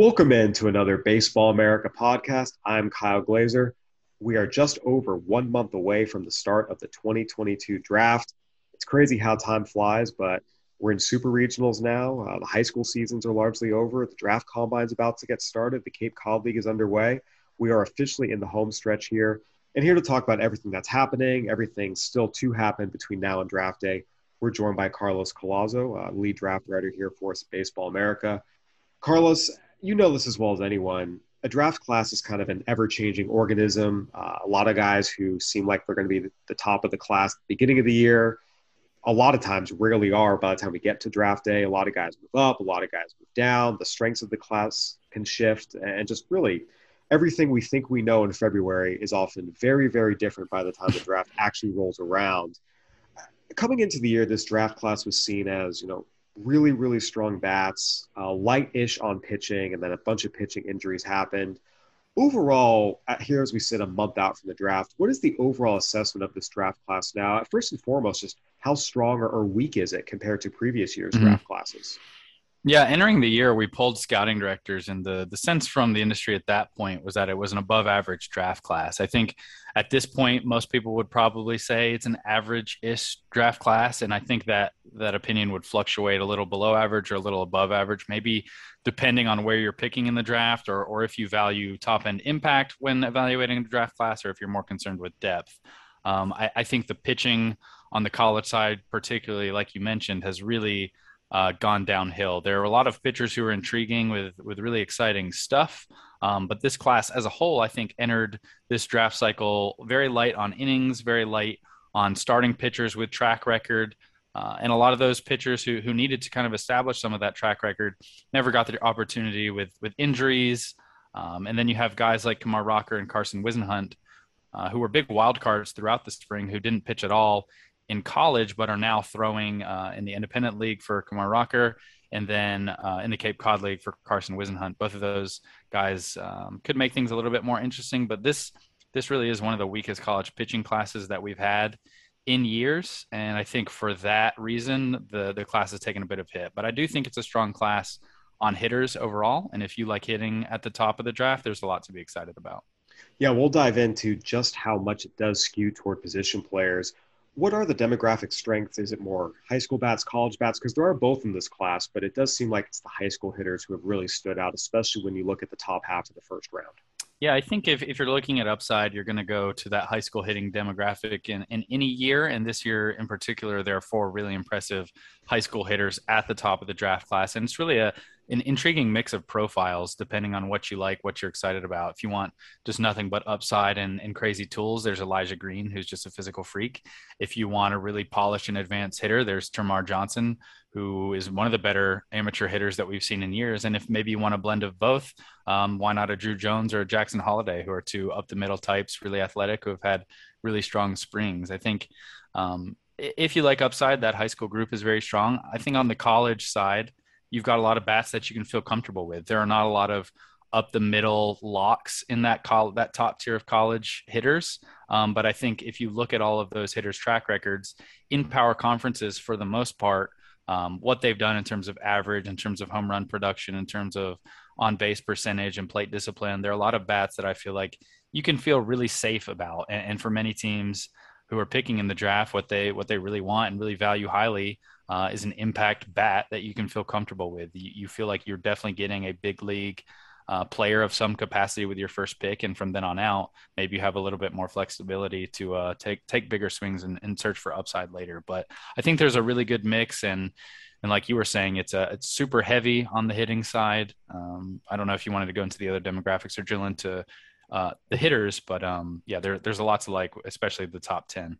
Welcome in to another Baseball America podcast. I'm Kyle Glaser. We are just over one month away from the start of the 2022 draft. It's crazy how time flies, but we're in super regionals now. Uh, the high school seasons are largely over. The draft combine's about to get started. The Cape Cod League is underway. We are officially in the home stretch here. And here to talk about everything that's happening, everything still to happen between now and draft day, we're joined by Carlos Collazo, uh, lead draft writer here for Baseball America. Carlos, you know this as well as anyone. A draft class is kind of an ever changing organism. Uh, a lot of guys who seem like they're going to be the top of the class the beginning of the year, a lot of times rarely are by the time we get to draft day. A lot of guys move up, a lot of guys move down. The strengths of the class can shift, and just really everything we think we know in February is often very, very different by the time the draft actually rolls around. Coming into the year, this draft class was seen as, you know, really, really strong bats, uh, light-ish on pitching, and then a bunch of pitching injuries happened. Overall, here as we sit a month out from the draft, what is the overall assessment of this draft class now? First and foremost, just how strong or, or weak is it compared to previous years' mm-hmm. draft classes? Yeah, entering the year, we pulled scouting directors, and the the sense from the industry at that point was that it was an above average draft class. I think at this point, most people would probably say it's an average ish draft class, and I think that that opinion would fluctuate a little below average or a little above average, maybe depending on where you're picking in the draft, or or if you value top end impact when evaluating the draft class, or if you're more concerned with depth. Um, I, I think the pitching on the college side, particularly like you mentioned, has really uh, gone downhill. There are a lot of pitchers who are intriguing with with really exciting stuff, um, but this class as a whole, I think, entered this draft cycle very light on innings, very light on starting pitchers with track record. Uh, and a lot of those pitchers who, who needed to kind of establish some of that track record never got the opportunity with with injuries. Um, and then you have guys like Kumar Rocker and Carson Whisenhunt, uh, who were big wild cards throughout the spring, who didn't pitch at all in college, but are now throwing uh, in the independent league for Kumar Rocker and then uh, in the Cape Cod League for Carson Whisenhunt. Both of those guys um, could make things a little bit more interesting, but this this really is one of the weakest college pitching classes that we've had in years, and I think for that reason, the the class has taken a bit of hit. But I do think it's a strong class on hitters overall, and if you like hitting at the top of the draft, there's a lot to be excited about. Yeah, we'll dive into just how much it does skew toward position players what are the demographic strengths? Is it more high school bats, college bats? Because there are both in this class, but it does seem like it's the high school hitters who have really stood out, especially when you look at the top half of the first round. Yeah, I think if, if you're looking at upside, you're going to go to that high school hitting demographic in, in any year. And this year in particular, there are four really impressive high school hitters at the top of the draft class. And it's really a, an intriguing mix of profiles depending on what you like, what you're excited about. If you want just nothing but upside and, and crazy tools, there's Elijah Green, who's just a physical freak. If you want a really polished and advanced hitter, there's Termarr Johnson, who is one of the better amateur hitters that we've seen in years. And if maybe you want a blend of both, um, why not a Druw Jones or a Jackson Holliday, who are two up the middle types, really athletic, who have had really strong springs. I think um, if you like upside, that high school group is very strong. I think on the college side, you've got a lot of bats that you can feel comfortable with. There are not a lot of up the middle locks in that col- that top tier of college hitters. Um, but I think if you look at all of those hitters' track records in power conferences, for the most part, um, what they've done in terms of average, in terms of home run production, in terms of on base percentage and plate discipline, there are a lot of bats that I feel like you can feel really safe about. And, and for many teams who are picking in the draft, what they what they really want and really value highly uh, is an impact bat that you can feel comfortable with. You, you feel like you're definitely getting a big league uh, player of some capacity with your first pick, and from then on out, maybe you have a little bit more flexibility to uh, take take bigger swings and, and, search for upside later. But I think there's a really good mix, and and like you were saying, it's a it's super heavy on the hitting side. Um, I don't know if you wanted to go into the other demographics or drill into uh, the hitters. But um, yeah, there, there's a lot to like, especially the top ten.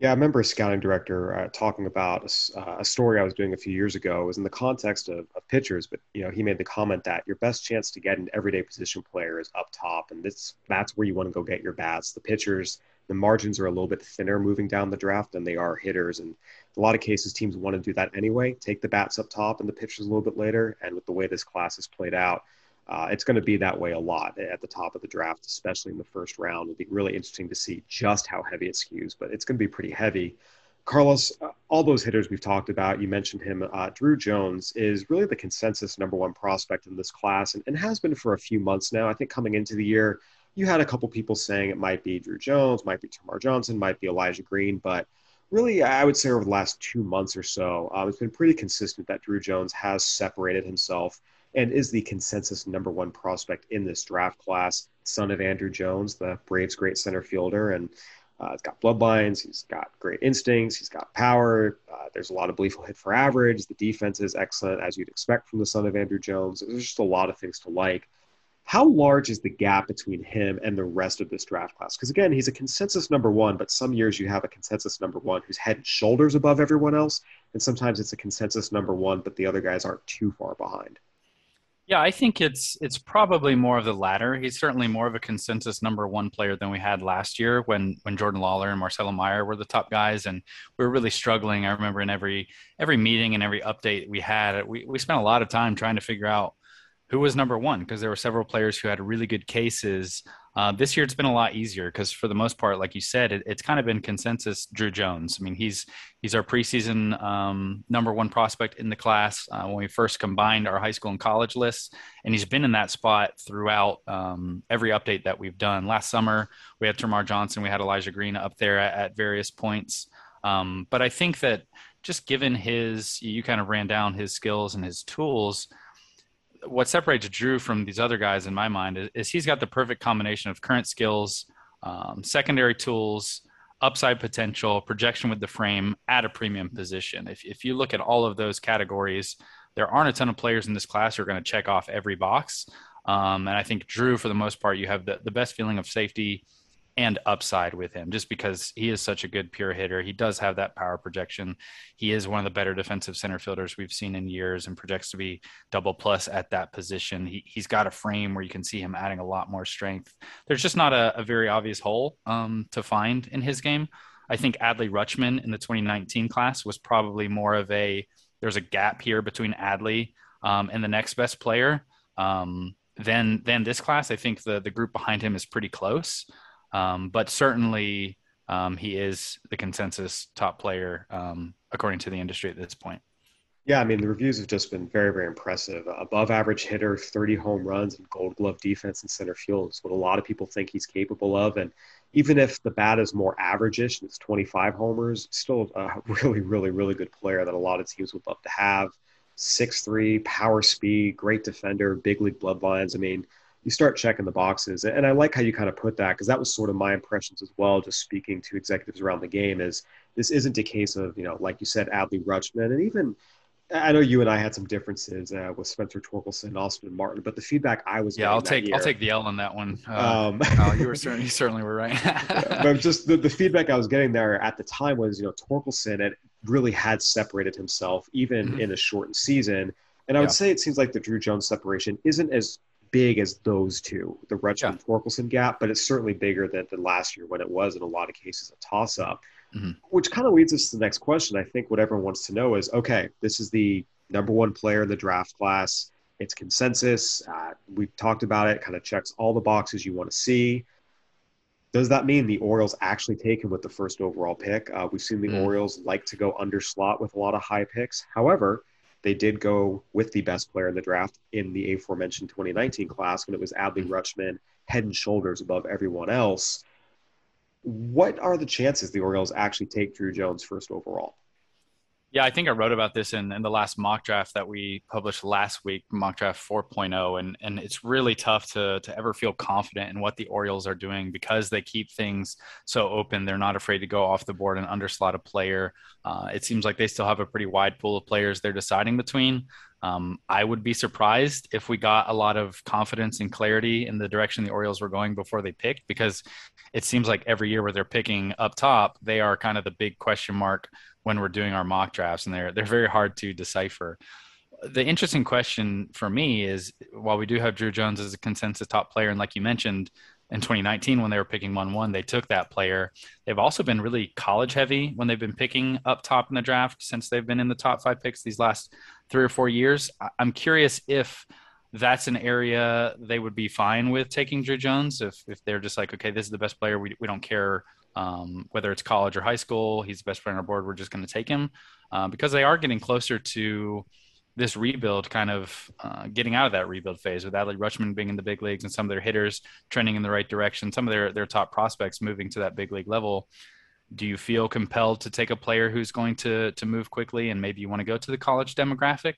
Yeah, I remember a scouting director uh, talking about a, uh, a, story I was doing a few years ago. It was in the context of, of, pitchers, but you know, he made the comment that your best chance to get an everyday position player is up top, and this that's where you want to go get your bats. The pitchers, the margins are a little bit thinner moving down the draft than they are hitters, and a lot of cases teams want to do that anyway. Take the bats up top and the pitchers a little bit later. And with the way this class has played out, uh, it's going to be that way a lot at the top of the draft, especially in the first round. It'll be really interesting to see just how heavy it skews, but it's going to be pretty heavy. Carlos, uh, all those hitters we've talked about, you mentioned him. Uh, Druw Jones is really the consensus number one prospect in this class and, and has been for a few months now. I think coming into the year, you had a couple people saying it might be Druw Jones, might be Termarr Johnson, might be Elijah Green, but really, I would say over the last two months or so, um, it's been pretty consistent that Druw Jones has separated himself and is the consensus number one prospect in this draft class. Son of Andruw Jones, the Braves' great center fielder, and uh, he's got bloodlines. He's got great instincts. He's got power. Uh, there's a lot of belief he'll hit for average. The defense is excellent, as you'd expect from the son of Andruw Jones. There's just a lot of things to like. How large is the gap between him and the rest of this draft class? Because again, he's a consensus number one, but some years you have a consensus number one who's head and shoulders above everyone else, and sometimes it's a consensus number one, but the other guys aren't too far behind. Yeah, I think it's it's probably more of the latter. He's certainly more of a consensus number one player than we had last year when when Jordan Lawlar and Marcelo Meyer were the top guys, and we were really struggling. I remember in every every meeting and every update we had, we we spent a lot of time trying to figure out who was number one because there were several players who had really good cases. Uh, this year it's been a lot easier because for the most part, like you said, it, it's kind of been consensus. Druw Jones. I mean, he's he's our preseason um, number one prospect in the class uh, when we first combined our high school and college lists, and he's been in that spot throughout um, every update that we've done. Last summer we had Termarr Johnson, we had Elijah Green up there at, at various points. Um, but I think that just given his, you kind of ran down his skills and his tools what separates Druw from these other guys in my mind is, is he's got the perfect combination of current skills, um, secondary tools, upside potential, projection with the frame at a premium position. If, if you look at all of those categories, there aren't a ton of players in this class who are going to check off every box. Um, and I think Druw, for the most part, you have the, the best feeling of safety and upside with him just because he is such a good pure hitter. He does have that power projection. He is one of the better defensive center fielders we've seen in years and projects to be double plus at that position. He, he's got a frame where you can see him adding a lot more strength. There's just not a, a very obvious hole um, to find in his game. I think Adley Rutschman in the 2019 class was probably more of a there's a gap here between Adley um, and the next best player. Um, then, then this class, I think the the group behind him is pretty close. Um, but certainly, um, he is the consensus top player um, according to the industry at this point. Yeah, I mean, the reviews have just been very, very impressive. Above average hitter, 30 home runs, and gold glove defense and center field is what a lot of people think he's capable of. And even if the bat is more averageish and it's 25 homers, still a really, really, really good player that a lot of teams would love to have. Six three, power speed, great defender, big league bloodlines. I mean, you start checking the boxes. And I like how you kind of put that because that was sort of my impressions as well, just speaking to executives around the game is this isn't a case of, you know, like you said, Adley Rutschman. And even I know you and I had some differences uh, with Spencer Torkelson, Austin Martin, but the feedback I was getting. yeah, I'll take year, I'll take the L on that one. Uh, um, no, you were certainly you certainly were right. but just the, the feedback I was getting there at the time was you know Torkelson had really had separated himself even mm-hmm. in a shortened season, and I would yeah. say it seems like the Druw Jones separation isn't as big as those two, the Rutschman. Torkelson gap, but it's certainly bigger than, than last year when it was in a lot of cases a toss up. Mm-hmm. Which kind of leads us to the next question. I think what everyone wants to know is okay, this is the number one player in the draft class. It's consensus. Uh, we've talked about it, kind of checks all the boxes you want to see. Does that mean the Orioles actually take him with the first overall pick? Uh, we've seen the mm. Orioles like to go under slot with a lot of high picks. However, they did go with the best player in the draft in the aforementioned 2019 class when it was Adley mm-hmm. Rutschman, head and shoulders above everyone else. What are the chances the Orioles actually take Druw Jones first overall? Yeah, I think I wrote about this in, in the last mock draft that we published last week, mock draft 4.0. And, and it's really tough to, to ever feel confident in what the Orioles are doing because they keep things so open. They're not afraid to go off the board and underslot a player. Uh, it seems like they still have a pretty wide pool of players they're deciding between. Um, I would be surprised if we got a lot of confidence and clarity in the direction the Orioles were going before they picked, because it seems like every year where they're picking up top, they are kind of the big question mark when we're doing our mock drafts, and they're they're very hard to decipher. The interesting question for me is, while we do have Druw Jones as a consensus top player, and like you mentioned, in 2019 when they were picking 1-1 they took that player. They've also been really college heavy when they've been picking up top in the draft since they've been in the top five picks these last three or four years. I'm curious if that's an area they would be fine with taking druw jones if, if they're just like okay this is the best player. We, we don't care um, whether it's college or high school he's the best player on our board we're just going to take him uh, because they are getting closer to this rebuild kind of uh, getting out of that rebuild phase with Adley Rutschman being in the big leagues and some of their hitters trending in the right direction, some of their, their top prospects moving to that big league level. Do you feel compelled to take a player who's going to to move quickly and maybe you want to go to the college demographic?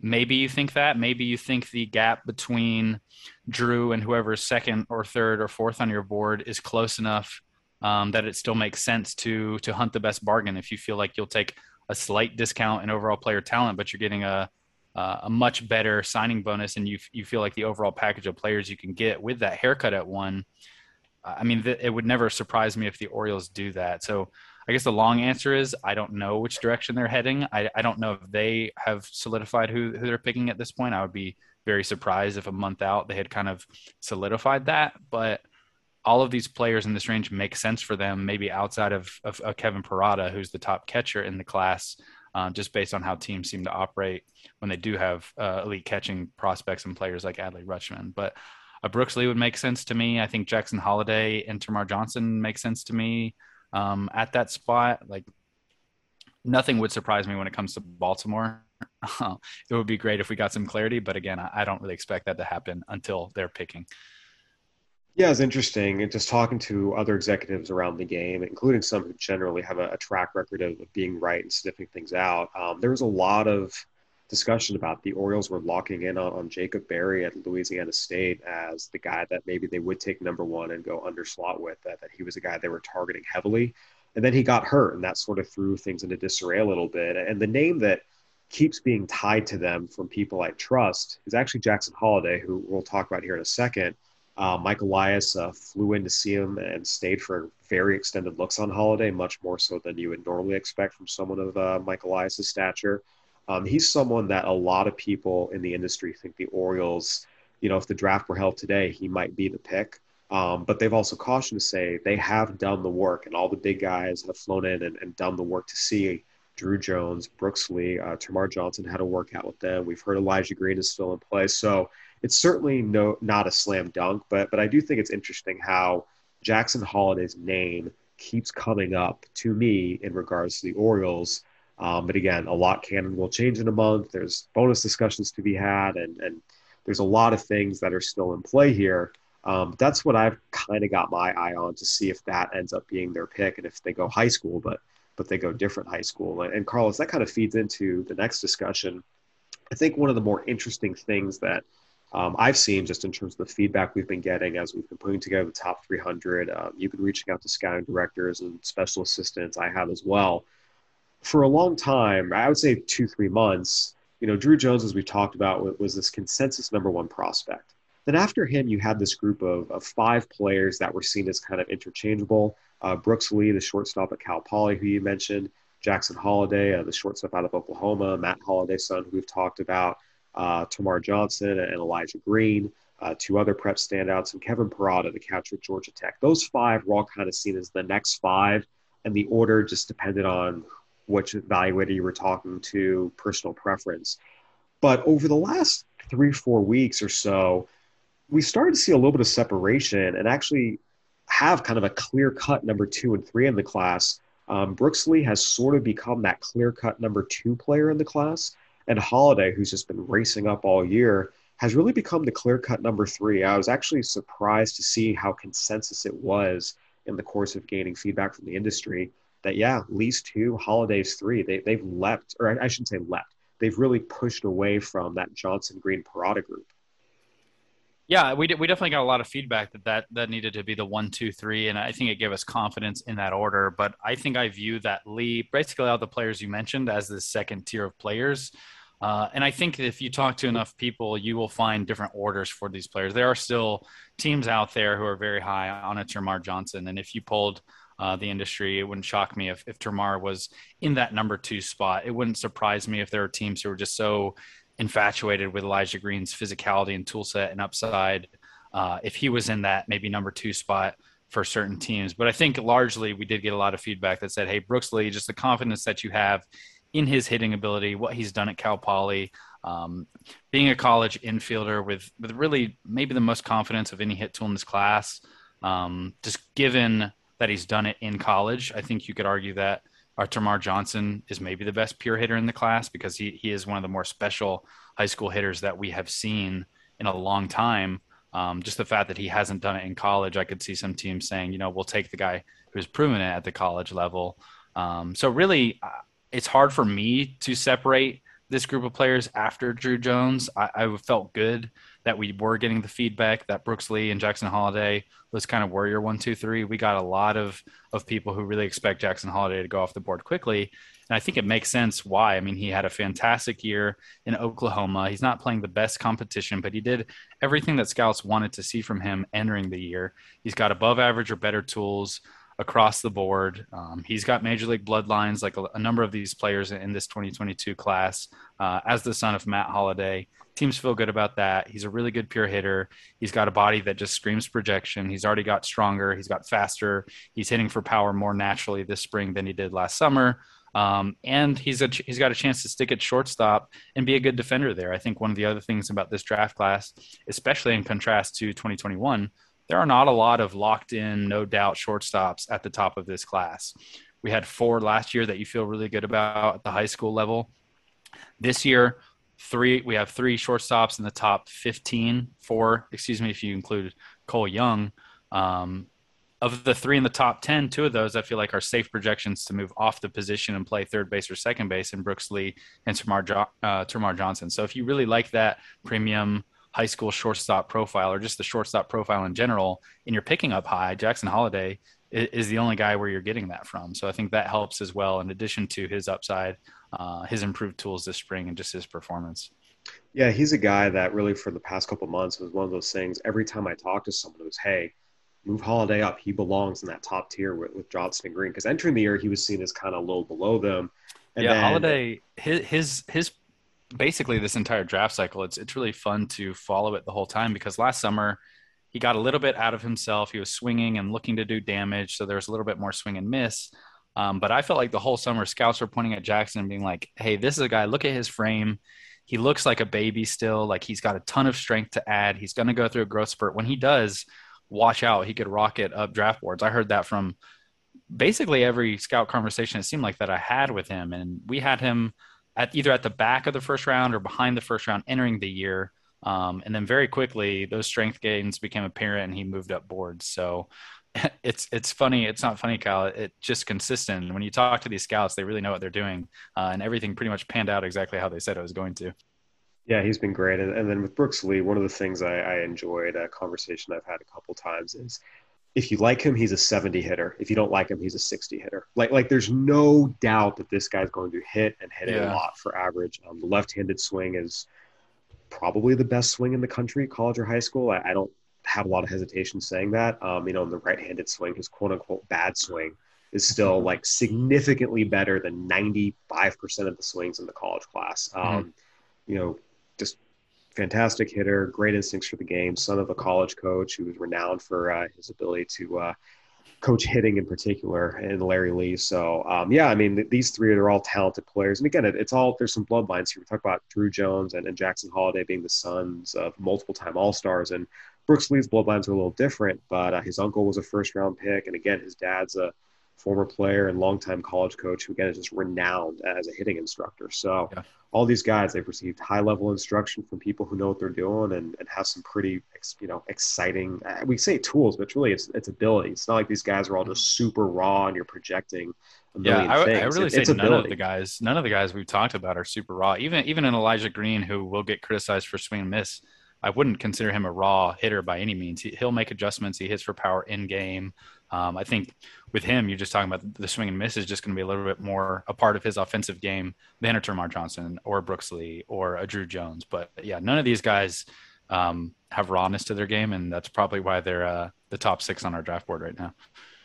Maybe you think that. Maybe you think the gap between Druw and whoever's second or third or fourth on your board is close enough um, that it still makes sense to to hunt the best bargain. If you feel like you'll take a slight discount in overall player talent, but you're getting a uh, a much better signing bonus, and you you feel like the overall package of players you can get with that haircut at one. I mean, th- it would never surprise me if the Orioles do that. So I guess the long answer is I don't know which direction they're heading. I, I don't know if they have solidified who, who they're picking at this point. I would be very surprised if a month out they had kind of solidified that. But all of these players in this range make sense for them, maybe outside of, of, of Kevin Parada, who's the top catcher in the class, uh, just based on how teams seem to operate when they do have uh, elite catching prospects and players like Adley Rutschman. But a Brooks Lee would make sense to me. I think Jackson Holliday and Termarr Johnson make sense to me um, at that spot. Like nothing would surprise me when it comes to Baltimore. it would be great if we got some clarity, but again, I don't really expect that to happen until they're picking. Yeah, it's interesting. And just talking to other executives around the game, including some who generally have a, a track record of, being right and sniffing things out, um, there was a lot of discussion about the Orioles were locking in on, on Jacob Berry at Louisiana State as the guy that maybe they would take number one and go under slot with, that, that he was a guy they were targeting heavily. And then he got hurt, and that sort of threw things into disarray a little bit. And the name that keeps being tied to them from people I trust is actually Jackson Holliday, who we'll talk about here in a second. Uh, Mike Elias uh, flew in to see him and stayed for very extended looks on Holliday, much more so than you would normally expect from someone of uh, Mike Elias's stature. Um, he's someone that a lot of people in the industry think the Orioles, you know, if the draft were held today, he might be the pick. Um, but they've also cautioned to say they have done the work, and all the big guys have flown in and, and done the work to see Druw Jones, Brooks Lee, uh, Termarr Johnson had a workout with them. We've heard Elijah Green is still in place. So it's certainly no not a slam dunk, but but I do think it's interesting how Jackson Holliday's name keeps coming up to me in regards to the Orioles. Um, but again, a lot can and will change in a month. There's bonus discussions to be had, and and there's a lot of things that are still in play here. Um, that's what I've kind of got my eye on to see if that ends up being their pick and if they go high school, but but they go different high school. And, and Carlos, that kind of feeds into the next discussion. I think one of the more interesting things that um, I've seen just in terms of the feedback we've been getting as we've been putting together the top 300. Um, you've been reaching out to scouting directors and special assistants. I have as well. For a long time, I would say two, three months, you know, Druw Jones, as we talked about, was this consensus number one prospect. Then after him, you had this group of, of five players that were seen as kind of interchangeable. Uh, Brooks Lee, the shortstop at Cal Poly, who you mentioned, Jackson Holliday, uh, the shortstop out of Oklahoma, Matt Holliday's son, who we've talked about, uh, Termarr Johnson and Elijah Green, uh, two other prep standouts, and Kevin Parada, the catcher at Georgia Tech. Those five were all kind of seen as the next five, and the order just depended on which evaluator you were talking to, personal preference. But over the last three, four weeks or so, we started to see a little bit of separation and actually have kind of a clear cut number two and three in the class. Um, Brooks Lee has sort of become that clear cut number two player in the class. And Holliday, who's just been racing up all year, has really become the clear cut number three. I was actually surprised to see how consensus it was in the course of gaining feedback from the industry that, yeah, Lee's two, Holliday's three. They, they've leapt, or I shouldn't say leapt, they've really pushed away from that Johnson Green Parada group. Yeah, we, we definitely got a lot of feedback that, that that needed to be the one, two, three, and I think it gave us confidence in that order. But I think I view that Lee, basically all the players you mentioned, as the second tier of players. Uh, and I think if you talk to enough people, you will find different orders for these players. There are still teams out there who are very high on a Termarr Johnson. And if you pulled uh, the industry, it wouldn't shock me if, if Termarr was in that number two spot. It wouldn't surprise me if there are teams who are just so infatuated with Elijah Green's physicality and tool set and upside. Uh, if he was in that maybe number two spot for certain teams. But I think largely we did get a lot of feedback that said, hey, Brooks Lee, just the confidence that you have in his hitting ability, what he's done at Cal Poly, um, being a college infielder with with really maybe the most confidence of any hit tool in this class. Um, just given that he's done it in college, I think you could argue that Termarr Johnson is maybe the best pure hitter in the class because he he is one of the more special high school hitters that we have seen in a long time. Um, just the fact that he hasn't done it in college, I could see some teams saying, you know, we'll take the guy who's proven it at the college level. Um, so really, uh, it's hard for me to separate this group of players after Druw Jones. I, I, felt good that we were getting the feedback that Brooks Lee and Jackson Holliday was kind of warrior one, two, three. We got a lot of of people who really expect Jackson Holliday to go off the board quickly. And I think it makes sense why. I mean, he had a fantastic year in Oklahoma. He's not playing the best competition, but he did everything that scouts wanted to see from him entering the year. He's got above average or better tools across the board. Um, he's got major league bloodlines, like a, a, number of these players in this 2022 class. Uh, as the son of Matt Holliday, teams feel good about that. He's a really good pure hitter. He's got a body that just screams projection. He's already got stronger. He's got faster. He's hitting for power more naturally this spring than he did last summer. Um, and he's a, he's got a chance to stick at shortstop and be a good defender there. I think one of the other things about this draft class, especially in contrast to 2021, there are not a lot of locked in, no doubt shortstops at the top of this class. We had four last year that you feel really good about at the high school level. This year, three we have three shortstops in the top 15 four excuse me if you include cole young. Um, of the three in the top 10 two of those i feel like are safe projections to move off the position and play third base or second base in brooks lee and termarr, jo- uh, termarr johnson. So if you really like that premium high school shortstop profile or just the shortstop profile in general and you're picking up high, Jackson Holliday is the only guy where you're getting that from. So I think that helps as well, in addition to his upside, uh, his improved tools this spring, and just his performance. Yeah, he's a guy that really, for the past couple months, was one of those things. Every time I talk to someone, it was, "Hey, move Holliday up. He belongs in that top tier with, with Johnson and Green." Because entering the year, he was seen as kind of little below them. And yeah, then, Holliday, his his his basically this entire draft cycle. It's it's really fun to follow it the whole time because last summer he got a little bit out of himself. He was swinging and looking to do damage, so there was a little bit more swing and miss. Um, but I felt like the whole summer scouts were pointing at Jackson and being like, "Hey, this is a guy. Look at his frame. He looks like a baby still. Like he's got a ton of strength to add. He's going to go through a growth spurt. When he does, watch out. He could rocket up draft boards. I heard that from basically every scout conversation it seemed like that I had with him, and we had him at either at the back of the first round or behind the first round entering the year. Um, and then very quickly, those strength gains became apparent, and he moved up boards. So it's it's funny. It's not funny, Kyle. It's just consistent. When you talk to these scouts, they really know what they're doing, uh, and everything pretty much panned out exactly how they said it was going to. Yeah, he's been great. And, and then with Brooks Lee, one of the things I, I enjoyed a conversation I've had a couple times is if you like him, he's a 70 hitter. If you don't like him, he's a 60 hitter. Like, like there's no doubt that this guy's going to hit and hit yeah. a lot for average. Um, the left-handed swing is probably the best swing in the country, college or high school. I, I don't have a lot of hesitation saying that. Um, you know, in the right-handed swing, his quote-unquote bad swing, is still mm-hmm. like significantly better than 95% of the swings in the college class. Um, mm-hmm. You know, just fantastic hitter, great instincts for the game, son of a college coach who was renowned for uh, his ability to uh, coach hitting in particular, and Larry Lee. So, um, yeah, I mean, these three are all talented players. And again, it, it's all, there's some bloodlines here. We talk about Druw Jones and, and Jackson Holliday being the sons of multiple time All Stars. And Brooks Lee's bloodlines are a little different, but uh, his uncle was a first round pick. And again, his dad's a, former player and longtime college coach who again is just renowned as a hitting instructor. So yeah. all these guys, they've received high level instruction from people who know what they're doing and, and have some pretty, you know, exciting, uh, we say tools, but it's really, it's, it's ability. It's not like these guys are all just super raw and you're projecting yeah, I, I, really say none ability. of the guys, none of the guys we've talked about are super raw. Even, even in Elijah Green, who will get criticized for swing and miss, I wouldn't consider him a raw hitter by any means. He, will make adjustments. He hits for power in game. Um, I think with him, you're just talking about the swing and miss is just going to be a little bit more a part of his offensive game than a Termarr Johnson or Brooks Lee or a Druw Jones. But yeah, none of these guys um, have rawness to their game, and that's probably why they're uh, the top six on our draft board right now.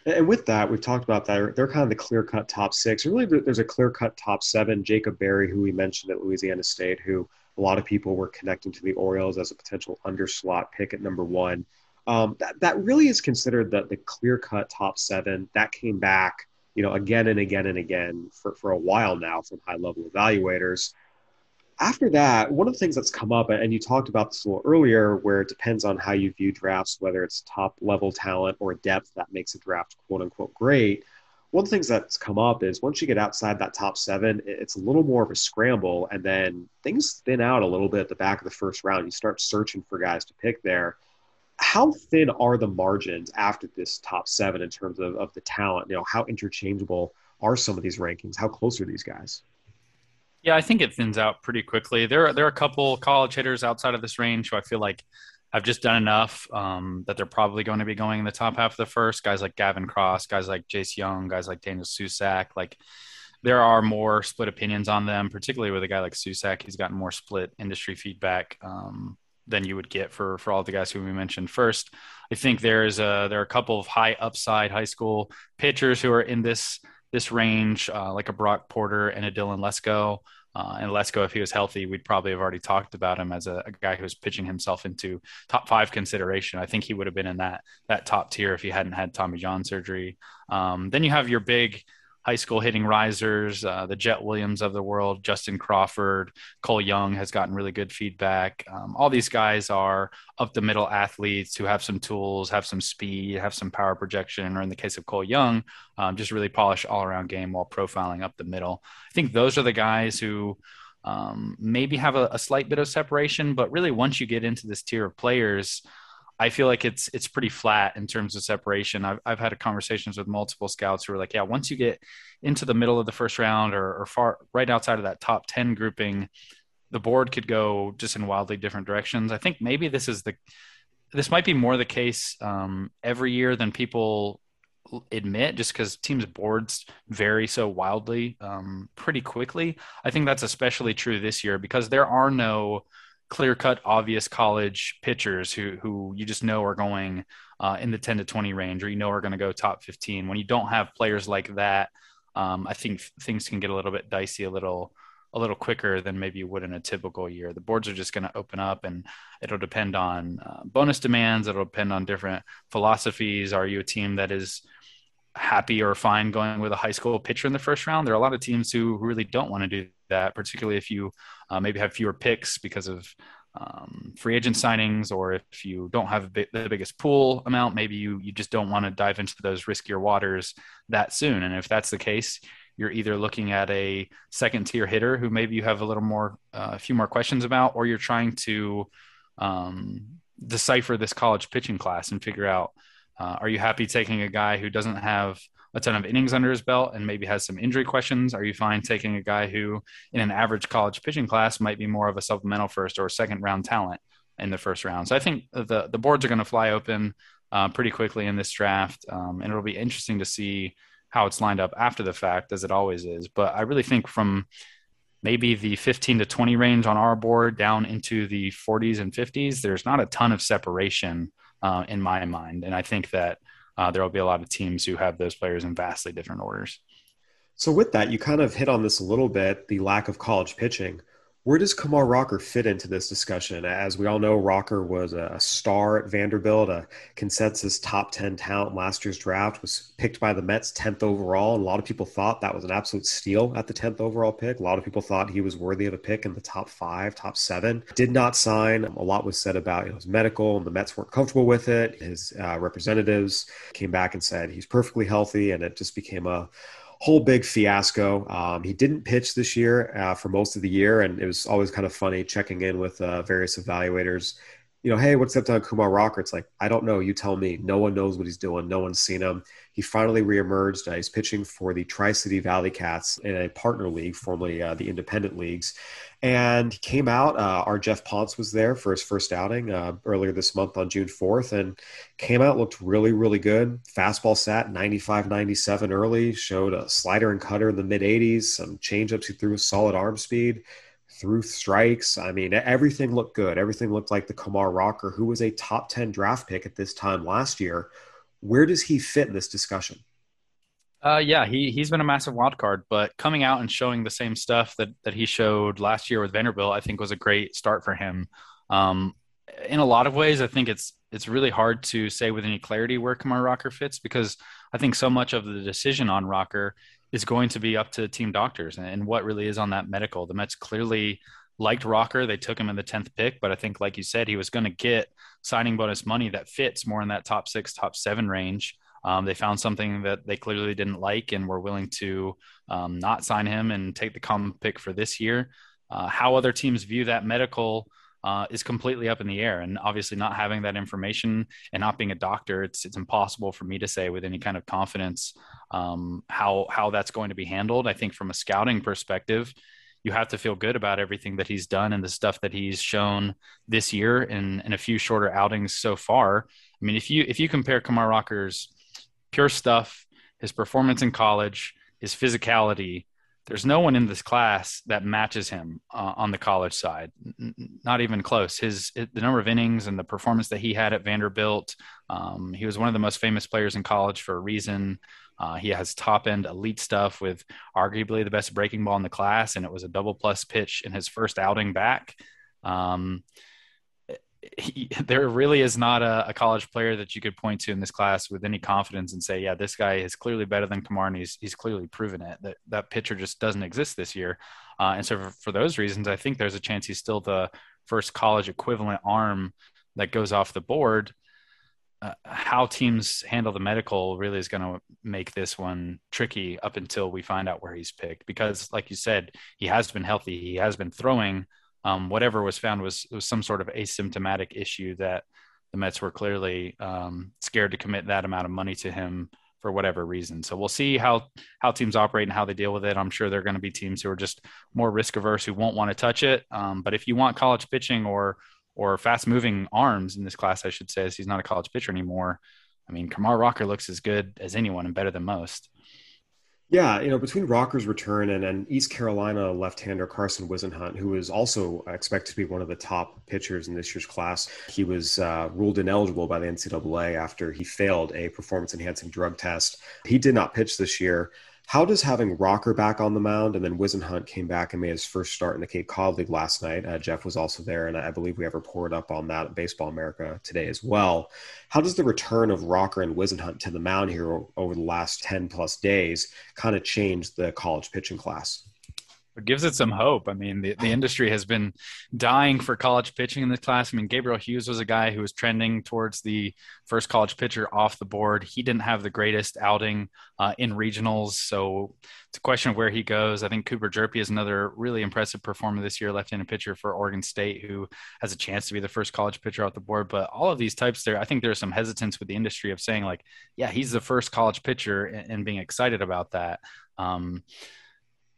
And with that, we've talked about that. They're kind of the clear cut top six. Really, there's a clear cut top seven. Jacob Berry, who we mentioned at Louisiana State, who a lot of people were connecting to the Orioles as a potential underslot pick at number one. Um, that, that really is considered the, the clear cut top seven. That came back, you know, again and again and again for, for a while now from high level evaluators after that, one of the things that's come up, and you talked about this a little earlier, where it depends on how you view drafts, whether it's top level talent or depth that makes a draft quote unquote great. One of the things that's come up is once you get outside that top seven, it's a little more of a scramble, and then things thin out a little bit at the back of the first round. You start searching for guys to pick there. How thin are the margins after this top seven in terms of, of the talent? You know, how interchangeable are some of these rankings? How close are these guys? Yeah, I think it thins out pretty quickly. There, there are a couple college hitters outside of this range who I feel like I've just done enough um, that they're probably going to be going in the top half of the first. Guys like Gavin Cross, guys like Jace Jung, guys like Daniel Susac. Like there are more split opinions on them, particularly with a guy like Susac. He's gotten more split industry feedback um, than you would get for for all the guys who we mentioned first. I think there's a there are a couple of high upside high school pitchers who are in this this range, uh, like a Brock Porter and a Dylan Lesko. Uh, and Lesko, if he was healthy, we'd probably have already talked about him as a, a, guy who's pitching himself into top five consideration. I think he would have been in that that top tier if he hadn't had Tommy John surgery. Um, then you have your big high school hitting risers, uh, the Jett Williams of the world, Justin Crawford, Cole Young has gotten really good feedback. Um, all these guys are up the middle athletes who have some tools, have some speed, have some power projection, or in the case of Cole Young, um, just really polish all around game while profiling up the middle. I think those are the guys who um, maybe have a, a slight bit of separation, but really once you get into this tier of players, I feel like it's it's pretty flat in terms of separation. I've I've had conversations with multiple scouts who are like, yeah, once you get into the middle of the first round or, or far right outside of that top ten grouping, the board could go just in wildly different directions. I think maybe this is the this might be more the case um, every year than people admit just because teams boards vary so wildly um, pretty quickly i think that's especially true this year because there are no clear cut, obvious college pitchers who who you just know are going uh, in the 10 to 20 range, or you know are going to go top 15. When you don't have players like that, um, I think things can get a little bit dicey, a little a little quicker than maybe you would in a typical year. The boards are just going to open up, and it'll depend on uh, bonus demands. It'll depend on different philosophies. Are you a team that is happy or fine going with a high school pitcher in the first round? There are a lot of teams who really don't want to do that, particularly if you uh, maybe have fewer picks because of um, free agent signings, or if you don't have the biggest pool amount, maybe you you just don't want to dive into those riskier waters that soon. And if that's the case, you're either looking at a second tier hitter who maybe you have a little more, uh, a few more questions about, or you're trying to um, decipher this college pitching class and figure out uh, are you happy taking a guy who doesn't have a ton of innings under his belt and maybe has some injury questions? Are you fine taking a guy who, in an average college pitching class, might be more of a supplemental first or second round talent in the first round? So I think the the boards are going to fly open uh, pretty quickly in this draft, um, and it'll be interesting to see how it's lined up after the fact, as it always is. But I really think from maybe the 15 to 20 range on our board down into the 40s and 50s, there's not a ton of separation uh, in my mind, and I think that uh, there will be a lot of teams who have those players in vastly different orders. So, with that, you kind of hit on this a little bit the lack of college pitching. Where does Kumar Rocker fit into this discussion? As we all know, Rocker was a star at Vanderbilt, a consensus top 10 talent last year's draft, was picked by the Mets 10th overall. And a lot of people thought that was an absolute steal at the 10th overall pick. A lot of people thought he was worthy of a pick in the top five, top seven. Did not sign. A lot was said about you know, his medical, and the Mets weren't comfortable with it. His uh, representatives came back and said he's perfectly healthy, and it just became a whole big fiasco. Um, he didn't pitch this year uh, for most of the year, and it was always kind of funny checking in with uh, various evaluators. you know, hey, what's up on Kumar Rocker? It's like, I don't know. You tell me. No one knows what he's doing. No one's seen him. He finally reemerged. Uh, he's pitching for the Tri City Valley Cats in a partner league, formerly uh, the independent leagues. And he came out. Uh, our Geoff Pontes was there for his first outing uh, earlier this month on June 4th and came out, looked really, really good. Fastball sat 95 97 early, showed a slider and cutter in the mid 80s, some changeups. He threw a solid arm speed through strikes. I mean, everything looked good. Everything looked like the Kumar Rocker, who was a top 10 draft pick at this time last year. Where does he fit this discussion? Uh, yeah, he he's been a massive wild card, but coming out and showing the same stuff that that he showed last year with Vanderbilt, I think was a great start for him. Um, in a lot of ways, I think it's it's really hard to say with any clarity where Kumar Rocker fits because I think so much of the decision on Rocker is going to be up to team doctors and what really is on that medical. The Mets clearly liked Rocker. They took him in the 10th pick, but I think, like you said, he was going to get signing bonus money that fits more in that top six, top seven range. Um, they found something that they clearly didn't like and were willing to um, not sign him and take the common pick for this year. Uh, how other teams view that medical uh, is completely up in the air. And obviously, not having that information and not being a doctor, it's it's impossible for me to say with any kind of confidence um, how how that's going to be handled. I think from a scouting perspective, you have to feel good about everything that he's done and the stuff that he's shown this year in, in a few shorter outings so far. I mean, if you if you compare Kumar Rocker's pure stuff, his performance in college, his physicality there's no one in this class that matches him uh, on the college side. N- not even close. His the number of innings and the performance that he had at Vanderbilt. Um, he was one of the most famous players in college for a reason. Uh, he has top end elite stuff with arguably the best breaking ball in the class, and it was a double plus pitch in his first outing back. Um, he, there really is not a, a, college player that you could point to in this class with any confidence and say, yeah, this guy is clearly better than Kumar, and he's he's clearly proven it. That that pitcher just doesn't exist this year, uh, and so for, for, those reasons, I think there's a chance he's still the first college equivalent arm that goes off the board. Uh, how teams handle the medical really is going to make this one tricky up until we find out where he's picked because like you said he has been healthy he has been throwing um, whatever was found was, was some sort of asymptomatic issue that the Mets were clearly um, scared to commit that amount of money to him for whatever reason. So we'll see how how teams operate and how they deal with it. I'm sure there are going to be teams who are just more risk averse who won't want to touch it. Um, but if you want college pitching or or fast moving arms in this class, I should say, as he's not a college pitcher anymore. I mean, Kumar Rocker looks as good as anyone and better than most. Yeah, you know, between Rocker's return and, East Carolina left-hander Carson Whisenhunt, who is also expected to be one of the top pitchers in this year's class, he was uh, ruled ineligible by the NCAA after he failed a performance-enhancing drug test. He did not pitch this year. How does having Rocker back on the mound and then Whisenhunt came back and made his first start in the Cape Cod League last night? Uh, Jeff was also there, and I believe we have a report up on that at Baseball America today as well. How does the return of Rocker and Whisenhunt to the mound here over the last 10 plus days kind of change the college pitching class? Gives it some hope. I mean, the, the industry has been dying for college pitching in this class. I mean, Gabriel Hughes was a guy who was trending towards the first college pitcher off the board. He didn't have the greatest outing uh, in regionals, so it's a question of where he goes. I think Cooper Hjerpe is another really impressive performer this year, left-handed pitcher for Oregon State, who has a chance to be the first college pitcher off the board. But all of these types, there, I think there's some hesitance with the industry of saying like, yeah, he's the first college pitcher, and, and being excited about that. Um,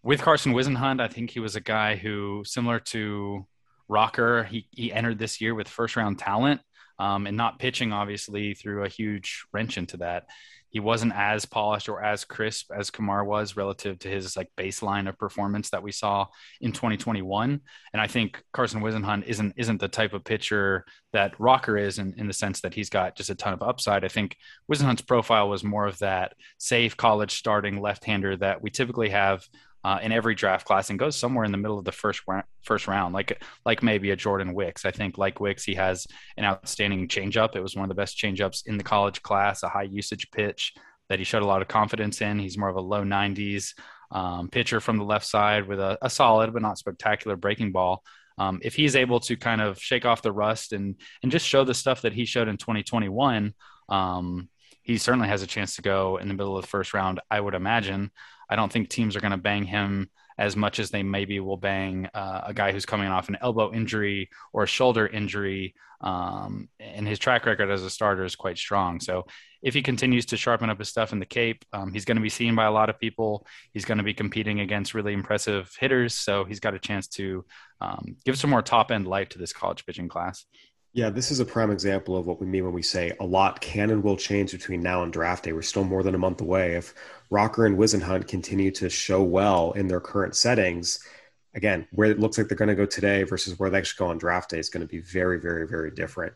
with Carson Whisenhunt, I think he was a guy who, similar to Rocker, he, he entered this year with first round talent um, and not pitching, obviously, threw a huge wrench into that. He wasn't as polished or as crisp as Kumar was relative to his like baseline of performance that we saw in 2021. And I think Carson Whisenhunt isn't isn't the type of pitcher that Rocker is in, in the sense that he's got just a ton of upside. I think Whisenhunt's profile was more of that safe college starting left-hander that we typically have uh, in every draft class and goes somewhere in the middle of the first first round, like like maybe a Jordan Wicks. I think like Wicks, he has an outstanding changeup. It was one of the best changeups in the college class, a high usage pitch that he showed a lot of confidence in. He's more of a low 90s um, pitcher from the left side with a, a solid but not spectacular breaking ball. Um, if he's able to kind of shake off the rust and and just show the stuff that he showed in 2021, um, he certainly has a chance to go in the middle of the first round. I would imagine. I don't think teams are going to bang him as much as they maybe will bang uh, a guy who's coming off an elbow injury or a shoulder injury. Um, and his track record as a starter is quite strong. So if he continues to sharpen up his stuff in the Cape, um, he's going to be seen by a lot of people. He's going to be competing against really impressive hitters. So he's got a chance to um, give some more top end life to this college pitching class. Yeah, this is a prime example of what we mean when we say a lot can and will change between now and draft day. We're still more than a month away. If Rocker and Whisenhunt continue to show well in their current settings, again, where it looks like they're going to go today versus where they actually go on draft day is going to be very, very, very different.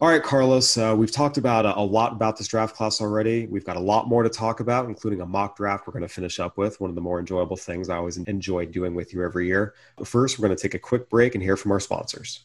All right, Carlos, uh, we've talked about a, a, lot about this draft class already. We've got a lot more to talk about, including a mock draft we're going to finish up with, one of the more enjoyable things I always enjoy doing with you every year. But first, we're going to take a quick break and hear from our sponsors.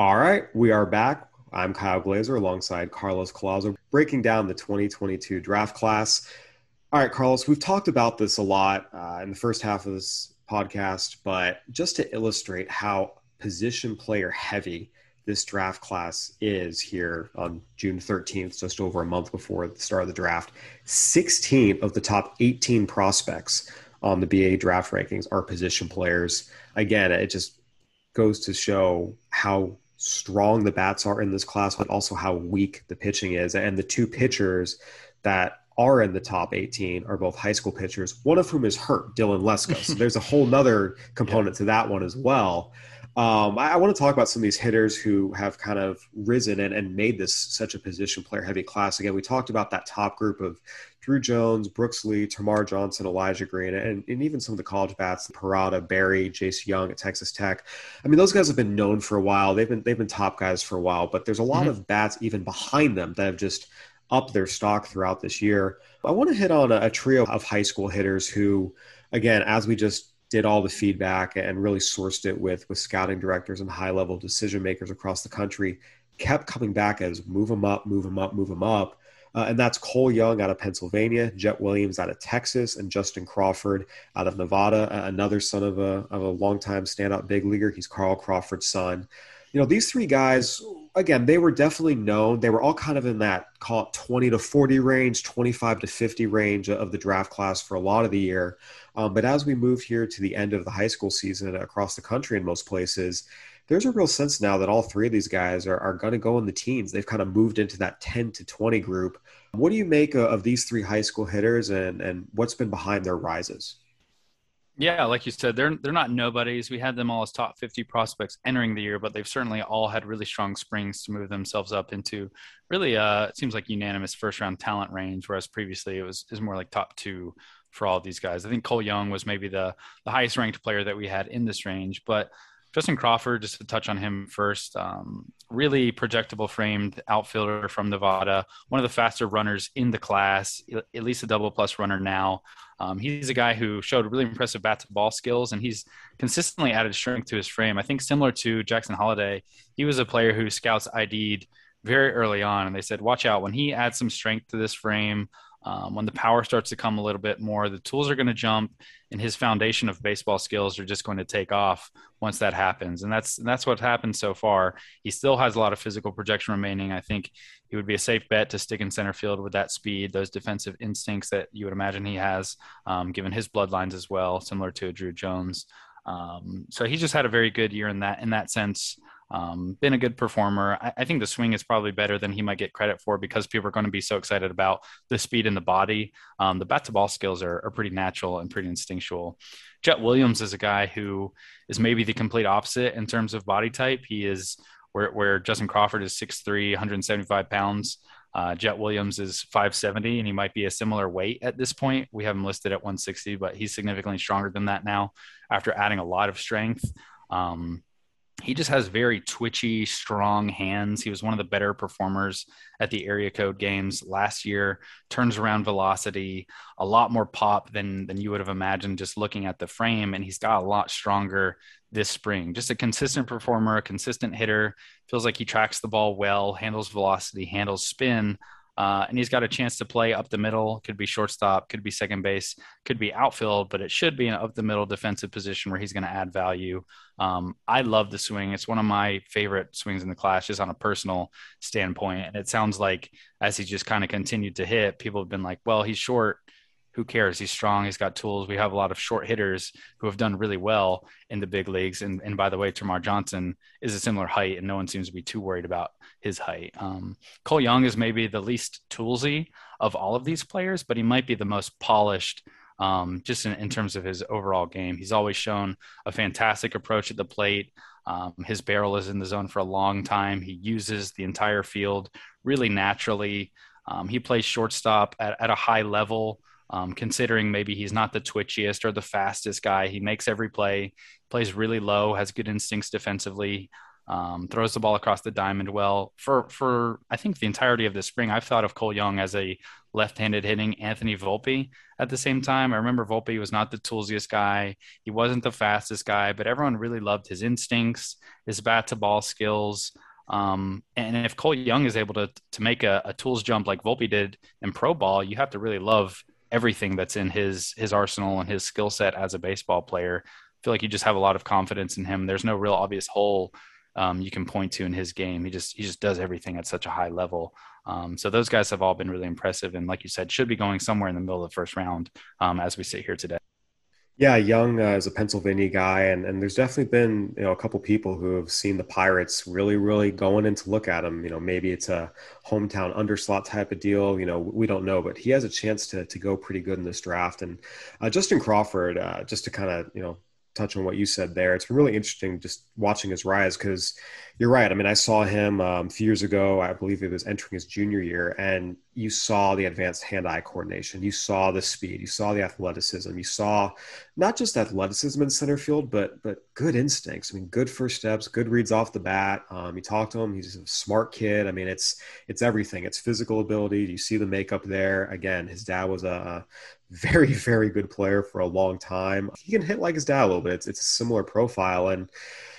All right, we are back. I'm Kyle Glaser alongside Carlos Collazo, breaking down the 2022 draft class. All right, Carlos, we've talked about this a lot uh, in the first half of this podcast, but just to illustrate how position player heavy this draft class is here on June 13th, just over a month before the start of the draft, 16 of the top 18 prospects on the BA draft rankings are position players. Again, it just goes to show how strong the bats are in this class, but also how weak the pitching is. And the two pitchers that are in the top 18 are both high school pitchers, one of whom is hurt, Dylan Lesko. So there's a whole nother component yeah. to that one as well. Um, I, I, want to talk about some of these hitters who have kind of risen and, and made this such a position player heavy class. Again, we talked about that top group of Druw Jones, Brooks Lee, Termarr Johnson, Elijah Green, and, and even some of the college bats, Parada, Berry, Jace Jung at Texas Tech. I mean, those guys have been known for a while. They've been they've been top guys for a while, but there's a lot mm-hmm. of bats even behind them that have just upped their stock throughout this year. I want to hit on a, a trio of high school hitters who, again, as we just did all the feedback and really sourced it with with scouting directors and high level decision makers across the country kept coming back as move them up move them up move them up uh, and that's Cole Young out of Pennsylvania, Jett Williams out of Texas, and Justin Crawford out of Nevada, another son of a, of a longtime standout big leaguer. He's Carl Crawford's son. You know, these three guys, again, they were definitely known. They were all kind of in that, call it 20 to 40 range, 25 to 50 range of the draft class for a lot of the year. Um, but as we move here to the end of the high school season across the country in most places, there's a real sense now that all three of these guys are, are going to go in the teens. They've kind of moved into that 10 to 20 group. What do you make of these three high school hitters and, and what's been behind their rises? Yeah, like you said, they're they're not nobodies. We had them all as top 50 prospects entering the year, but they've certainly all had really strong springs to move themselves up into really uh it seems like unanimous first round talent range, whereas previously it was is more like top two for all these guys. I think Cole Young was maybe the the highest ranked player that we had in this range, but Justin Crawford, just to touch on him first, um, really projectable framed outfielder from Nevada, one of the faster runners in the class, at least a double plus runner now. Um, he's a guy who showed really impressive bat to ball skills, and he's consistently added strength to his frame. I think similar to Jackson Holliday, he was a player who scouts ID'd very early on, and they said, "Watch out when he adds some strength to this frame." Um, when the power starts to come a little bit more, the tools are going to jump, and his foundation of baseball skills are just going to take off once that happens. And that's that's what happened so far. He still has a lot of physical projection remaining. I think he would be a safe bet to stick in center field with that speed, those defensive instincts that you would imagine he has, um, given his bloodlines as well, similar to Druw Jones. Um, so he just had a very good year in that in that sense. Um, been a good performer. I, I, think the swing is probably better than he might get credit for because people are going to be so excited about the speed in the body. Um, the bat to ball skills are, are pretty natural and pretty instinctual. Jett Williams is a guy who is maybe the complete opposite in terms of body type. He is where, where Justin Crawford is 6'3, 175 pounds. Uh, Jett Williams is 570, and he might be a similar weight at this point. We have him listed at 160, but he's significantly stronger than that now after adding a lot of strength. Um, he just has very twitchy, strong hands. He was one of the better performers at the area code games last year. Turns around velocity, a lot more pop than than you would have imagined just looking at the frame, and he's got a lot stronger this spring. Just a consistent performer, a consistent hitter. Feels like he tracks the ball well, handles velocity, handles spin. Uh, and he's got a chance to play up the middle. Could be shortstop, could be second base, could be outfield, but it should be an up the middle defensive position where he's going to add value. Um, I love the swing. It's one of my favorite swings in the class, just on a personal standpoint. And it sounds like as he just kind of continued to hit, people have been like, well, he's short who cares? He's strong. He's got tools. We have a lot of short hitters who have done really well in the big leagues. And, and by the way, Termarr Johnson is a similar height, and no one seems to be too worried about his height. Um, Cole Young is maybe the least toolsy of all of these players, but he might be the most polished. Um, just in, in, terms of his overall game, he's always shown a fantastic approach at the plate. Um, his barrel is in the zone for a long time. He uses the entire field really naturally. Um, he plays shortstop at, at a high level um, considering maybe he's not the twitchiest or the fastest guy. He makes every play, plays really low, has good instincts defensively, um, throws the ball across the diamond well. For for I think the entirety of the spring, I've thought of Cole Young as a left-handed hitting Anthony Volpe. At the same time, I remember Volpe was not the toolsiest guy. He wasn't the fastest guy, but everyone really loved his instincts, his bat to ball skills. Um, and if Cole Young is able to to make a, a tools jump like Volpe did in pro ball, you have to really love everything that's in his his arsenal and his skill set as a baseball player. I feel like you just have a lot of confidence in him. There's no real obvious hole um, you can point to in his game. He just he just does everything at such a high level. Um, so those guys have all been really impressive, and like you said, should be going somewhere in the middle of the first round um, as we sit here today. Yeah, Young uh, is a Pennsylvania guy, and, and there's definitely been you know a couple people who have seen the Pirates really, really going in to look at him. You know, maybe it's a hometown underslot type of deal. You know, we don't know, but he has a chance to to go pretty good in this draft. And uh, Justin Crawford, uh, just to kind of you know touch on what you said there. It's been really interesting just watching his rise because you're right. I mean, I saw him um, a few years ago. I believe he was entering his junior year, and you saw the advanced hand-eye coordination. You saw the speed. You saw the athleticism. You saw not just athleticism in center field, but but good instincts. I mean, good first steps, good reads off the bat. Um, you talk to him. He's a smart kid. I mean, it's it's everything. It's physical ability. You see the makeup there. Again, his dad was a, very, very good player for a long time. He can hit like his dad a little bit. It's, it's a similar profile. And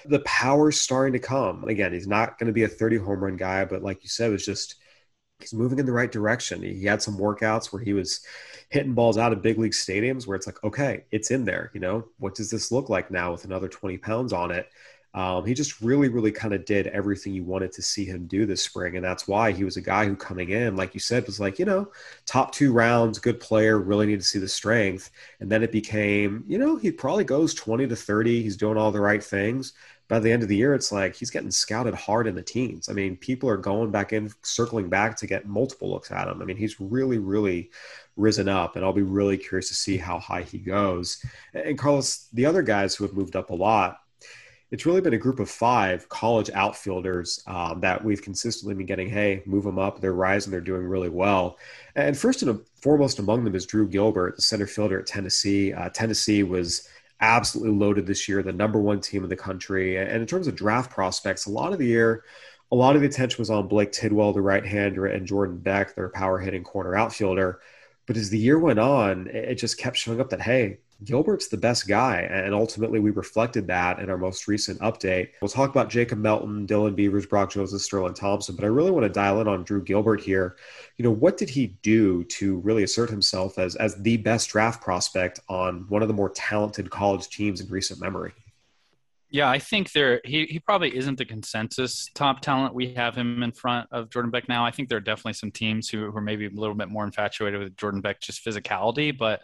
the power's starting to come. Again, he's not going to be a 30 home run guy, but like you said, it was just he's moving in the right direction. He had some workouts where he was hitting balls out of big league stadiums where it's like, okay, it's in there. You know, what does this look like now with another 20 pounds on it? Um, he just really, really kind of did everything you wanted to see him do this spring. And that's why he was a guy who coming in, like you said, was like, you know, top two rounds, good player, really need to see the strength. And then it became, you know, he probably goes 20 to 30. He's doing all the right things. By the end of the year, it's like he's getting scouted hard in the teens. I mean, people are going back in, circling back to get multiple looks at him. I mean, he's really, really risen up, and I'll be really curious to see how high he goes. And Carlos, the other guys who have moved up a lot, it's really been a group of five college outfielders um, that we've consistently been getting. Hey, move them up. They're rising. They're doing really well. And first and foremost among them is Drew Gilbert, the center fielder at Tennessee. Uh, Tennessee was absolutely loaded this year, the number one team in the country. And in terms of draft prospects, a lot of the year, a lot of the attention was on Blake Tidwell, the right hander, and Jordan Beck, their power hitting corner outfielder. But as the year went on, it just kept showing up that, hey, Gilbert's the best guy. And ultimately, we reflected that in our most recent update. We'll talk about Jacob Melton, Dylan Beavers, Brock Jones, and Sterling Thompson. But I really want to dial in on Drew Gilbert here. You know, what did he do to really assert himself as, as the best draft prospect on one of the more talented college teams in recent memory? Yeah, I think there he, he probably isn't the consensus top talent. We have him in front of Jordan Beck now. I think there are definitely some teams who, who are maybe a little bit more infatuated with Jordan Beck just physicality, but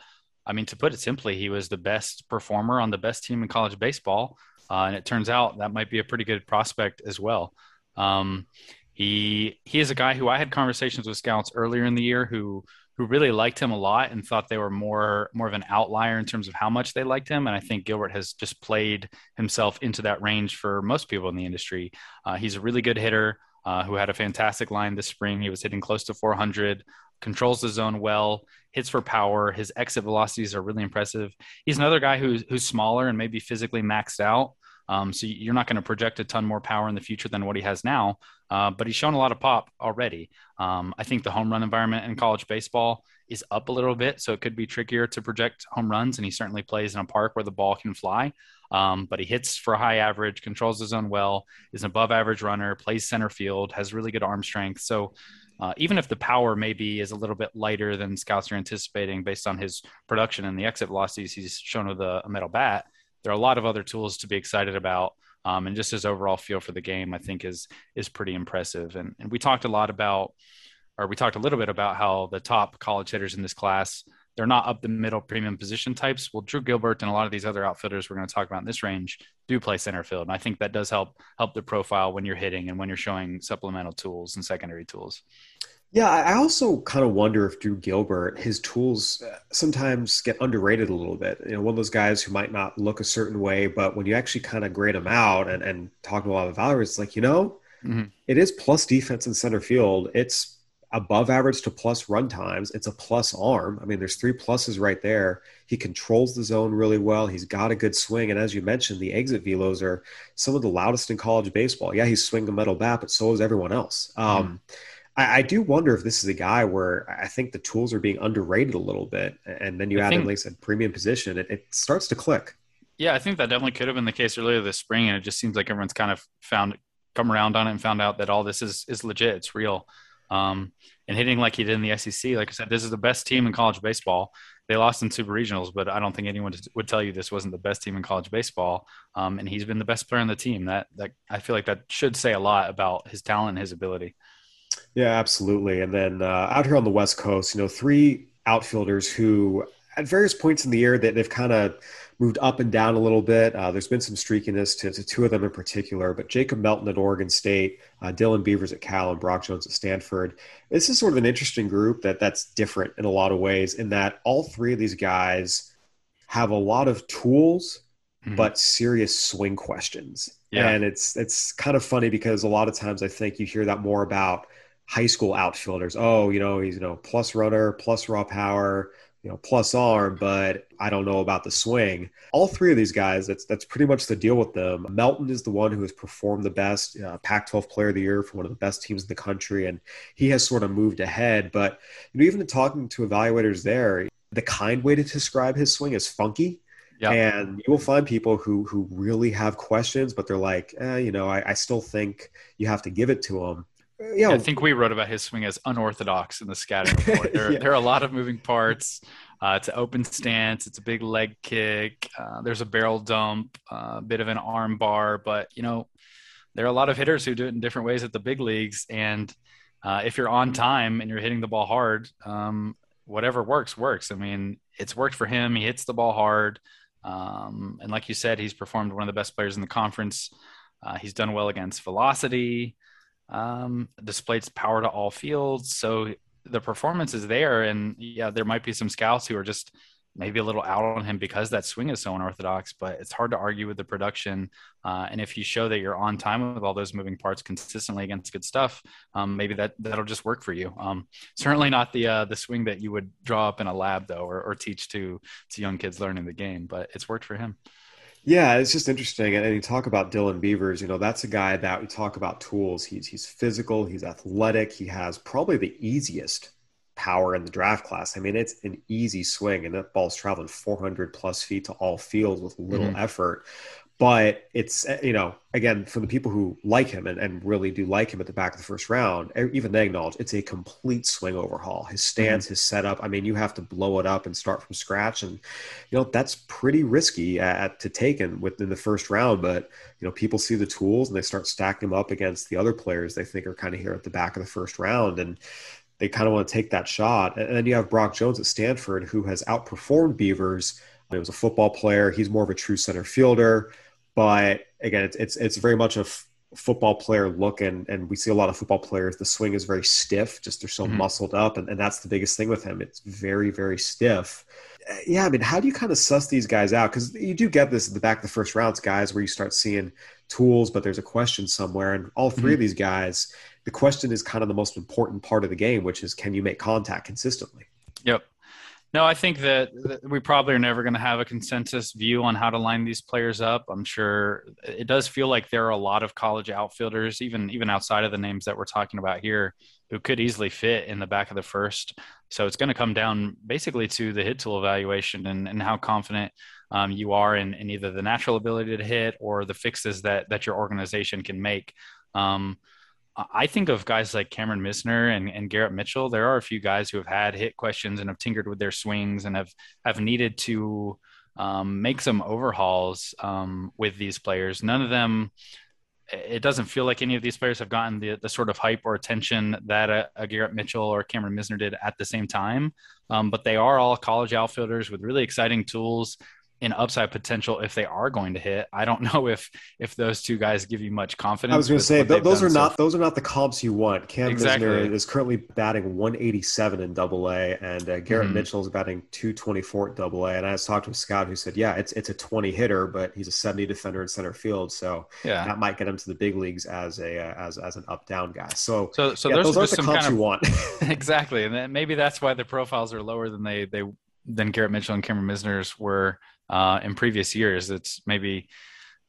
I mean, to put it simply, he was the best performer on the best team in college baseball, uh, and it turns out that might be a pretty good prospect as well. Um, he he is a guy who I had conversations with scouts earlier in the year who who really liked him a lot and thought they were more more of an outlier in terms of how much they liked him. And I think Gilbert has just played himself into that range for most people in the industry. Uh, he's a really good hitter. Uh, who had a fantastic line this spring. He was hitting close to 400 controls the zone well, hits for power. His exit velocities are really impressive. He's another guy who's who's smaller and maybe physically maxed out. Um, so you're not going to project a ton more power in the future than what he has now. Uh, but he's shown a lot of pop already. Um, I think the home run environment in college baseball is up a little bit, so it could be trickier to project home runs. And he certainly plays in a park where the ball can fly. Um, but he hits for high average, controls his zone well, is an above average runner, plays center field, has really good arm strength. So uh, even if the power maybe is a little bit lighter than scouts are anticipating based on his production and the exit velocities he's shown with a, a metal bat, there are a lot of other tools to be excited about. Um, and just his overall feel for the game, I think is is pretty impressive. And and we talked a lot about, or we talked a little bit about how the top college hitters in this class they're not up the middle premium position types. Well, Drew Gilbert and a lot of these other outfitters we're going to talk about in this range do play center field, and I think that does help help the profile when you're hitting and when you're showing supplemental tools and secondary tools. Yeah, I also kind of wonder if Drew Gilbert, his tools sometimes get underrated a little bit. You know, one of those guys who might not look a certain way, but when you actually kind of grade him out and, and talk to a lot of evaluators, it's like, you know, mm-hmm. it is plus defense in center field. It's above average to plus run times. It's a plus arm. I mean, there's three pluses right there. He controls the zone really well. He's got a good swing. And as you mentioned, the exit velos are some of the loudest in college baseball. Yeah, he's swinging a metal bat, but so is everyone else. Um, mm-hmm. I, I, do wonder if this is a guy where I think the tools are being underrated a little bit. And then you I add think, in, like I said, premium position, it, it starts to click. Yeah, I think that definitely could have been the case earlier this spring. And it just seems like everyone's kind of found come around on it and found out that all this is is legit. It's real um, and hitting like he did in the SEC. Like I said, this is the best team in college baseball. They lost in super regionals, but I don't think anyone would tell you this wasn't the best team in college baseball. Um, and he's been the best player on the team. That that I feel like that should say a lot about his talent his ability. Yeah, absolutely. And then uh, out here on the West Coast, you know, three outfielders who at various points in the year that they've kind of moved up and down a little bit. Uh, there's been some streakiness to, to, two of them in particular, but Jacob Melton at Oregon State, uh, Dylan Beavers at Cal, and Brock Jones at Stanford. This is sort of an interesting group that that's different in a lot of ways. In that all three of these guys have a lot of tools, mm-hmm. but serious swing questions. Yeah. And it's it's kind of funny because a lot of times I think you hear that more about high school outfielders. Oh, you know, he's you know plus runner, plus raw power you know, plus arm, but I don't know about the swing. All three of these guys, that's that's pretty much the deal with them. Melton is the one who has performed the best, uh, Pac-12 Player of the Year for one of the best teams in the country, and he has sort of moved ahead. But you know, even talking to evaluators there, the kind way to describe his swing is funky. Yep. And you will find people who who really have questions, but they're like, eh, you know, I, I still think you have to give it to him yeah, I think we wrote about his swing as unorthodox in the scouting report. There, yeah. there are a lot of moving parts. Uh, it's an open stance. It's a big leg kick. Uh, there's a barrel dump, uh, a uh, bit of an arm bar. But you know, there are a lot of hitters who do it in different ways at the big leagues. And uh, if you're on time and you're hitting the ball hard, um, whatever works works. I mean, it's worked for him. He hits the ball hard, um, and like you said, he's performed one of the best players in the conference. Uh, he's done well against velocity um, displayed power to all fields. So the performance is there. And yeah, there might be some scouts who are just maybe a little out on him because that swing is so unorthodox, but it's hard to argue with the production. Uh, and if you show that you're on time with all those moving parts consistently against good stuff, um, maybe that that'll just work for you. Um, certainly not the uh, the swing that you would draw up in a lab though, or, or teach to to young kids learning the game, but it's worked for him. Yeah, it's just interesting. And you talk about Dylan Beavers, you know, that's a guy that we talk about tools. He's he's physical, he's athletic, he has probably the easiest power in the draft class. I mean, it's an easy swing, and that ball's traveling 400 plus feet to all fields with little mm-hmm. effort. But it's, eh, you know, again, for the people who like him and, and really do like him at the back of the first round, even they acknowledge it's a complete swing overhaul. His stance, mm-hmm. his setup. I mean, you have to blow it up and start from scratch. And, you know, that's pretty risky at, to take in within the first round. But, you know, people see the tools and they start stacking them up against the other players they think are kind of here at the back of the first round. And, they kind of want to take that shot. And then you have Brock Jones at Stanford, who has outperformed Beavers. He was a football player. He's more of a true center fielder, but again, it's it's, it's very much a f- football player look, and and we see a lot of football players. The swing is very stiff, just they're so mm-hmm. muscled up, and, and that's the biggest thing with him. It's very very stiff. Yeah, I mean, how do you kind of suss these guys out? Because you do get this at the back of the first rounds, guys, where you start seeing tools, but there's a question somewhere, and all 3 mm-hmm. of these guys the question is kind of the most important part of the game, which is can you make contact consistently? Yep. No, I think that, that we probably are never going to have a consensus view on how to line these players up. I'm sure it does feel like there are a lot of college outfielders, even even outside of the names that we're talking about here, who could easily fit in the back of the first. So it's going to come down basically to the hit tool evaluation and, and how confident um, you are in, in either the natural ability to hit or the fixes that that your organization can make. Um, I think of guys like Cameron Misner and, and Garrett Mitchell. There are a few guys who have had hit questions and have tinkered with their swings and have have needed to um, make some overhauls um, with these players. None of them. It doesn't feel like any of these players have gotten the, the sort of hype or attention that a, a Garrett Mitchell or Cameron Misner did at the same time. Um, but they are all college outfielders with really exciting tools in upside potential if they are going to hit. I don't know if if those two guys give you much confidence. I was going to say th- those are not so those are not the comps you want. Cam exactly. Misner is currently batting 187 in Double A, and uh, Garrett mm-hmm. Mitchell is batting 224 at Double A. And I just talked to a scout who said, yeah, it's it's a 20 hitter, but he's a 70 defender in center field, so yeah. that might get him to the big leagues as a uh, as as an up down guy. So so so yeah, those are the comps kind of, you want. exactly, and then maybe that's why the profiles are lower than they they than Garrett Mitchell and Cameron Misner's were uh, in previous years. It's maybe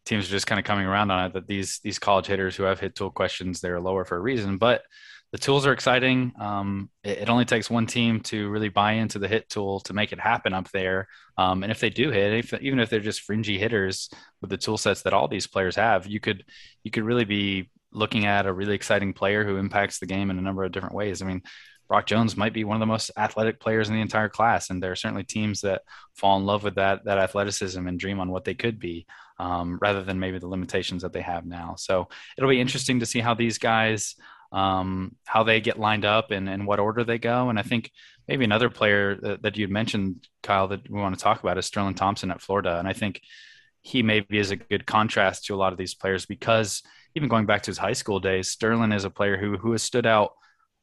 teams are just kind of coming around on it that these these college hitters who have hit tool questions they're lower for a reason, but the tools are exciting. Um, it, it, only takes one team to really buy into the hit tool to make it happen up there. Um, and if they do hit, if, even if they're just fringy hitters with the tool sets that all these players have, you could you could really be looking at a really exciting player who impacts the game in a number of different ways. I mean, Brock Jones might be one of the most athletic players in the entire class, and there are certainly teams that fall in love with that that athleticism and dream on what they could be, um, rather than maybe the limitations that they have now. So it'll be interesting to see how these guys um, how they get lined up and in what order they go. And I think maybe another player that, that you'd mentioned, Kyle, that we want to talk about is Sterling Thompson at Florida, and I think he maybe is a good contrast to a lot of these players because even going back to his high school days, Sterling is a player who who has stood out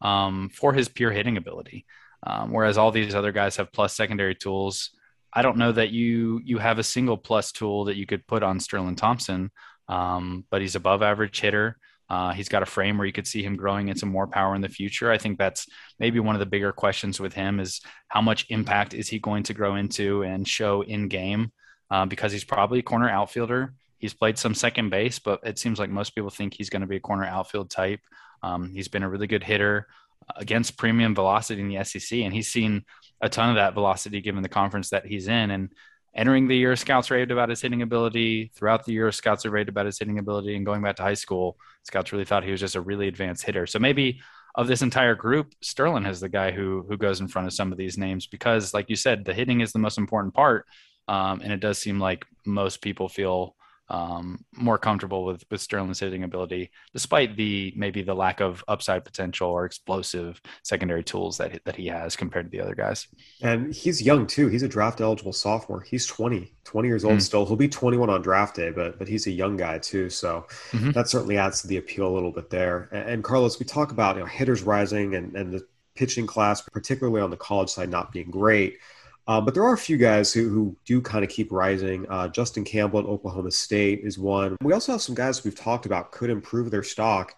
um, for his pure hitting ability. Um, whereas all these other guys have plus secondary tools. I don't know that you you have a single plus tool that you could put on Sterling Thompson, um, but he's above average hitter. Uh, he's got a frame where you could see him growing into more power in the future. I think that's maybe one of the bigger questions with him is how much impact is he going to grow into and show in game uh, because he's probably a corner outfielder. He's played some second base, but it seems like most people think he's going to be a corner outfield type. Um, he's been a really good hitter against premium velocity in the SEC, and he's seen a ton of that velocity given the conference that he's in. And entering the year, scouts raved about his hitting ability. Throughout the year, scouts raved about his hitting ability. And going back to high school, scouts really thought he was just a really advanced hitter. So maybe of this entire group, Sterling is the guy who who goes in front of some of these names because, like you said, the hitting is the most important part. Um, and it does seem like most people feel um, more comfortable with with Sterling's hitting ability, despite the maybe the lack of upside potential or explosive secondary tools that that he has compared to the other guys. And he's young too. He's a draft eligible sophomore. He's 20, 20 years old mm-hmm. still. He'll be 21 on draft day, but but he's a young guy too. So mm-hmm. that certainly adds to the appeal a little bit there. And, and Carlos, we talk about you know hitters rising and and the pitching class, particularly on the college side, not being great. Um, but there are a few guys who, who do kind of keep rising. Uh, Justin Campbell at Oklahoma State is one. We also have some guys we've talked about could improve their stock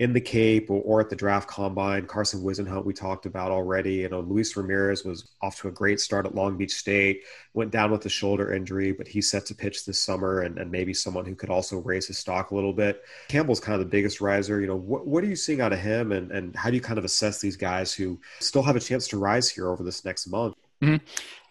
in the Cape or, or, at the draft combine. Carson Whisenhunt, we talked about already. You know, Luis Ramirez was off to a great start at Long Beach State, went down with a shoulder injury, but he's set to pitch this summer and, and maybe someone who could also raise his stock a little bit. Campbell's kind of the biggest riser. You know, what, what are you seeing out of him and, and how do you kind of assess these guys who still have a chance to rise here over this next month? Mm-hmm.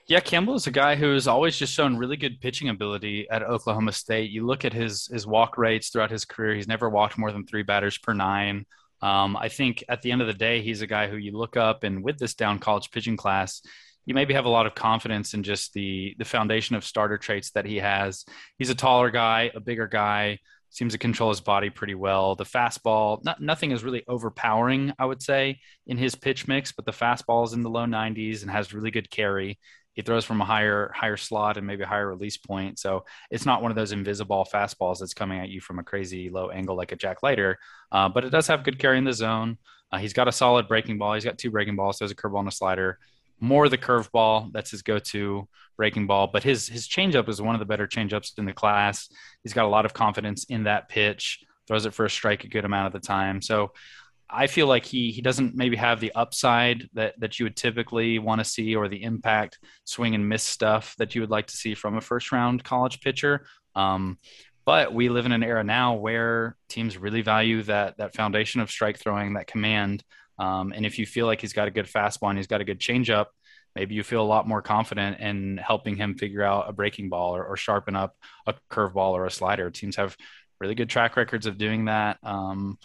Yeah, Campbell is a guy who's always just shown really good pitching ability at Oklahoma State. You look at his his walk rates throughout his career; he's never walked more than three batters per nine. Um, I think at the end of the day, he's a guy who you look up, and with this down college pitching class, you maybe have a lot of confidence in just the the foundation of starter traits that he has. He's a taller guy, a bigger guy, seems to control his body pretty well. The fastball, not, nothing is really overpowering, I would say, in his pitch mix, but the fastball is in the low 90s and has really good carry he throws from a higher higher slot and maybe a higher release point. So it's not one of those invisible fastballs that's coming at you from a crazy low angle like a Jack Leiter, uh, but it does have good carry in the zone. Uh, he's got a solid breaking ball. He's got two breaking balls. There's a curveball and a slider. More the curveball. That's his go-to breaking ball. But his his changeup is one of the better changeups in the class. He's got a lot of confidence in that pitch. Throws it for a strike a good amount of the time. So I feel like he he doesn't maybe have the upside that that you would typically want to see or the impact swing and miss stuff that you would like to see from a first round college pitcher. Um, but we live in an era now where teams really value that that foundation of strike throwing, that command. Um, and if you feel like he's got a good fastball and he's got a good changeup, maybe you feel a lot more confident in helping him figure out a breaking ball or, or sharpen up a curveball or a slider. Teams have really good track records of doing that. Um,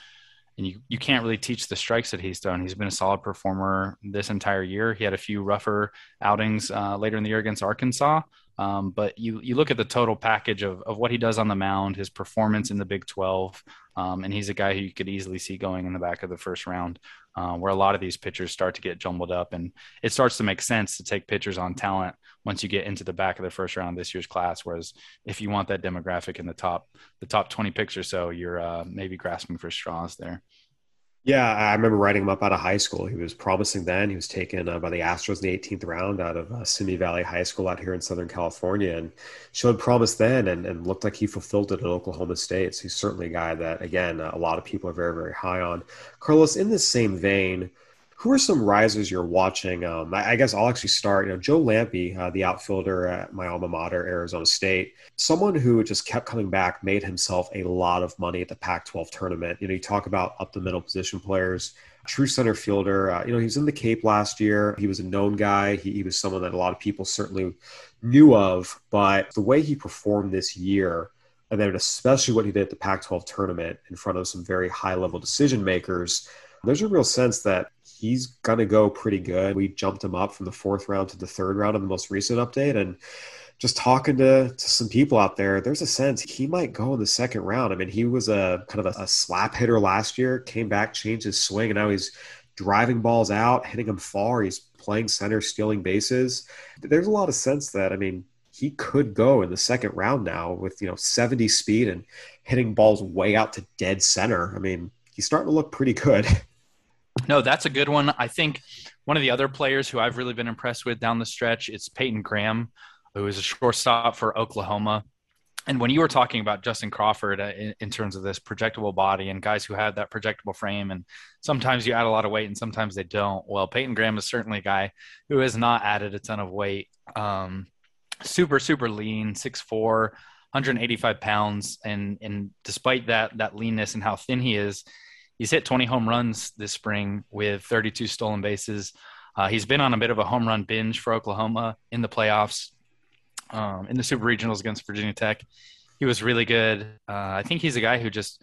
and you, you can't really teach the strikes that he's done. He's been a solid performer this entire year. He had a few rougher outings uh, later in the year against Arkansas. Um, but you, you look at the total package of, of what he does on the mound, his performance in the Big 12, um, and he's a guy who you could easily see going in the back of the first round, uh, where a lot of these pitchers start to get jumbled up. And it starts to make sense to take pitchers on talent once you get into the back of the first round this year's class. Whereas if you want that demographic in the top, the top 20 picks or so, you're uh, maybe grasping for straws there. Yeah, I remember writing him up out of high school. He was promising then. He was taken uh, by the Astros in the 18th round out of uh, Simi Valley High School out here in Southern California and showed promise then and, and looked like he fulfilled it at Oklahoma State. So he's certainly a guy that, again, uh, a lot of people are very, very high on. Carlos, in this same vein, who are some risers you're watching? Um, I, I, guess I'll actually start. You know, Joe Lampe, uh, the outfielder at my alma mater, Arizona State, someone who just kept coming back, made himself a lot of money at the Pac-12 tournament. You know, you talk about up the middle position players. True center fielder. Uh, you know, he was in the Cape last year. He was a known guy. He, he was someone that a lot of people certainly knew of. But the way he performed this year, and then especially what he did at the Pac 12 tournament in front of some very high level decision makers, there's a real sense that he's going to go pretty good. We jumped him up from the fourth round to the third round in the most recent update. And just talking to, to some people out there, there's a sense he might go in the second round. I mean, he was a kind of a, a slap hitter last year, came back, changed his swing, and now he's driving balls out, hitting them far. He's playing center, stealing bases. There's a lot of sense that, I mean, he could go in the second round now with, you know, 70 speed and hitting balls way out to dead center. I mean, he's starting to look pretty good. No, that's a good one. I think one of the other players who I've really been impressed with down the stretch is Peyton Graham, who is a shortstop for Oklahoma. And when you were talking about Justin Crawford uh, in, in, terms of this projectable body and guys who had that projectable frame, and sometimes you add a lot of weight and sometimes they don't. Well, Peyton Graham is certainly a guy who has not added a ton of weight. Um, super, super lean, 6'4, 185 pounds. And, and despite that, that leanness and how thin he is, he's hit 20 home runs this spring with 32 stolen bases. Uh, he's been on a bit of a home run binge for Oklahoma in the playoffs, um, in the Super Regionals against Virginia Tech. He was really good. Uh, I think he's a guy who just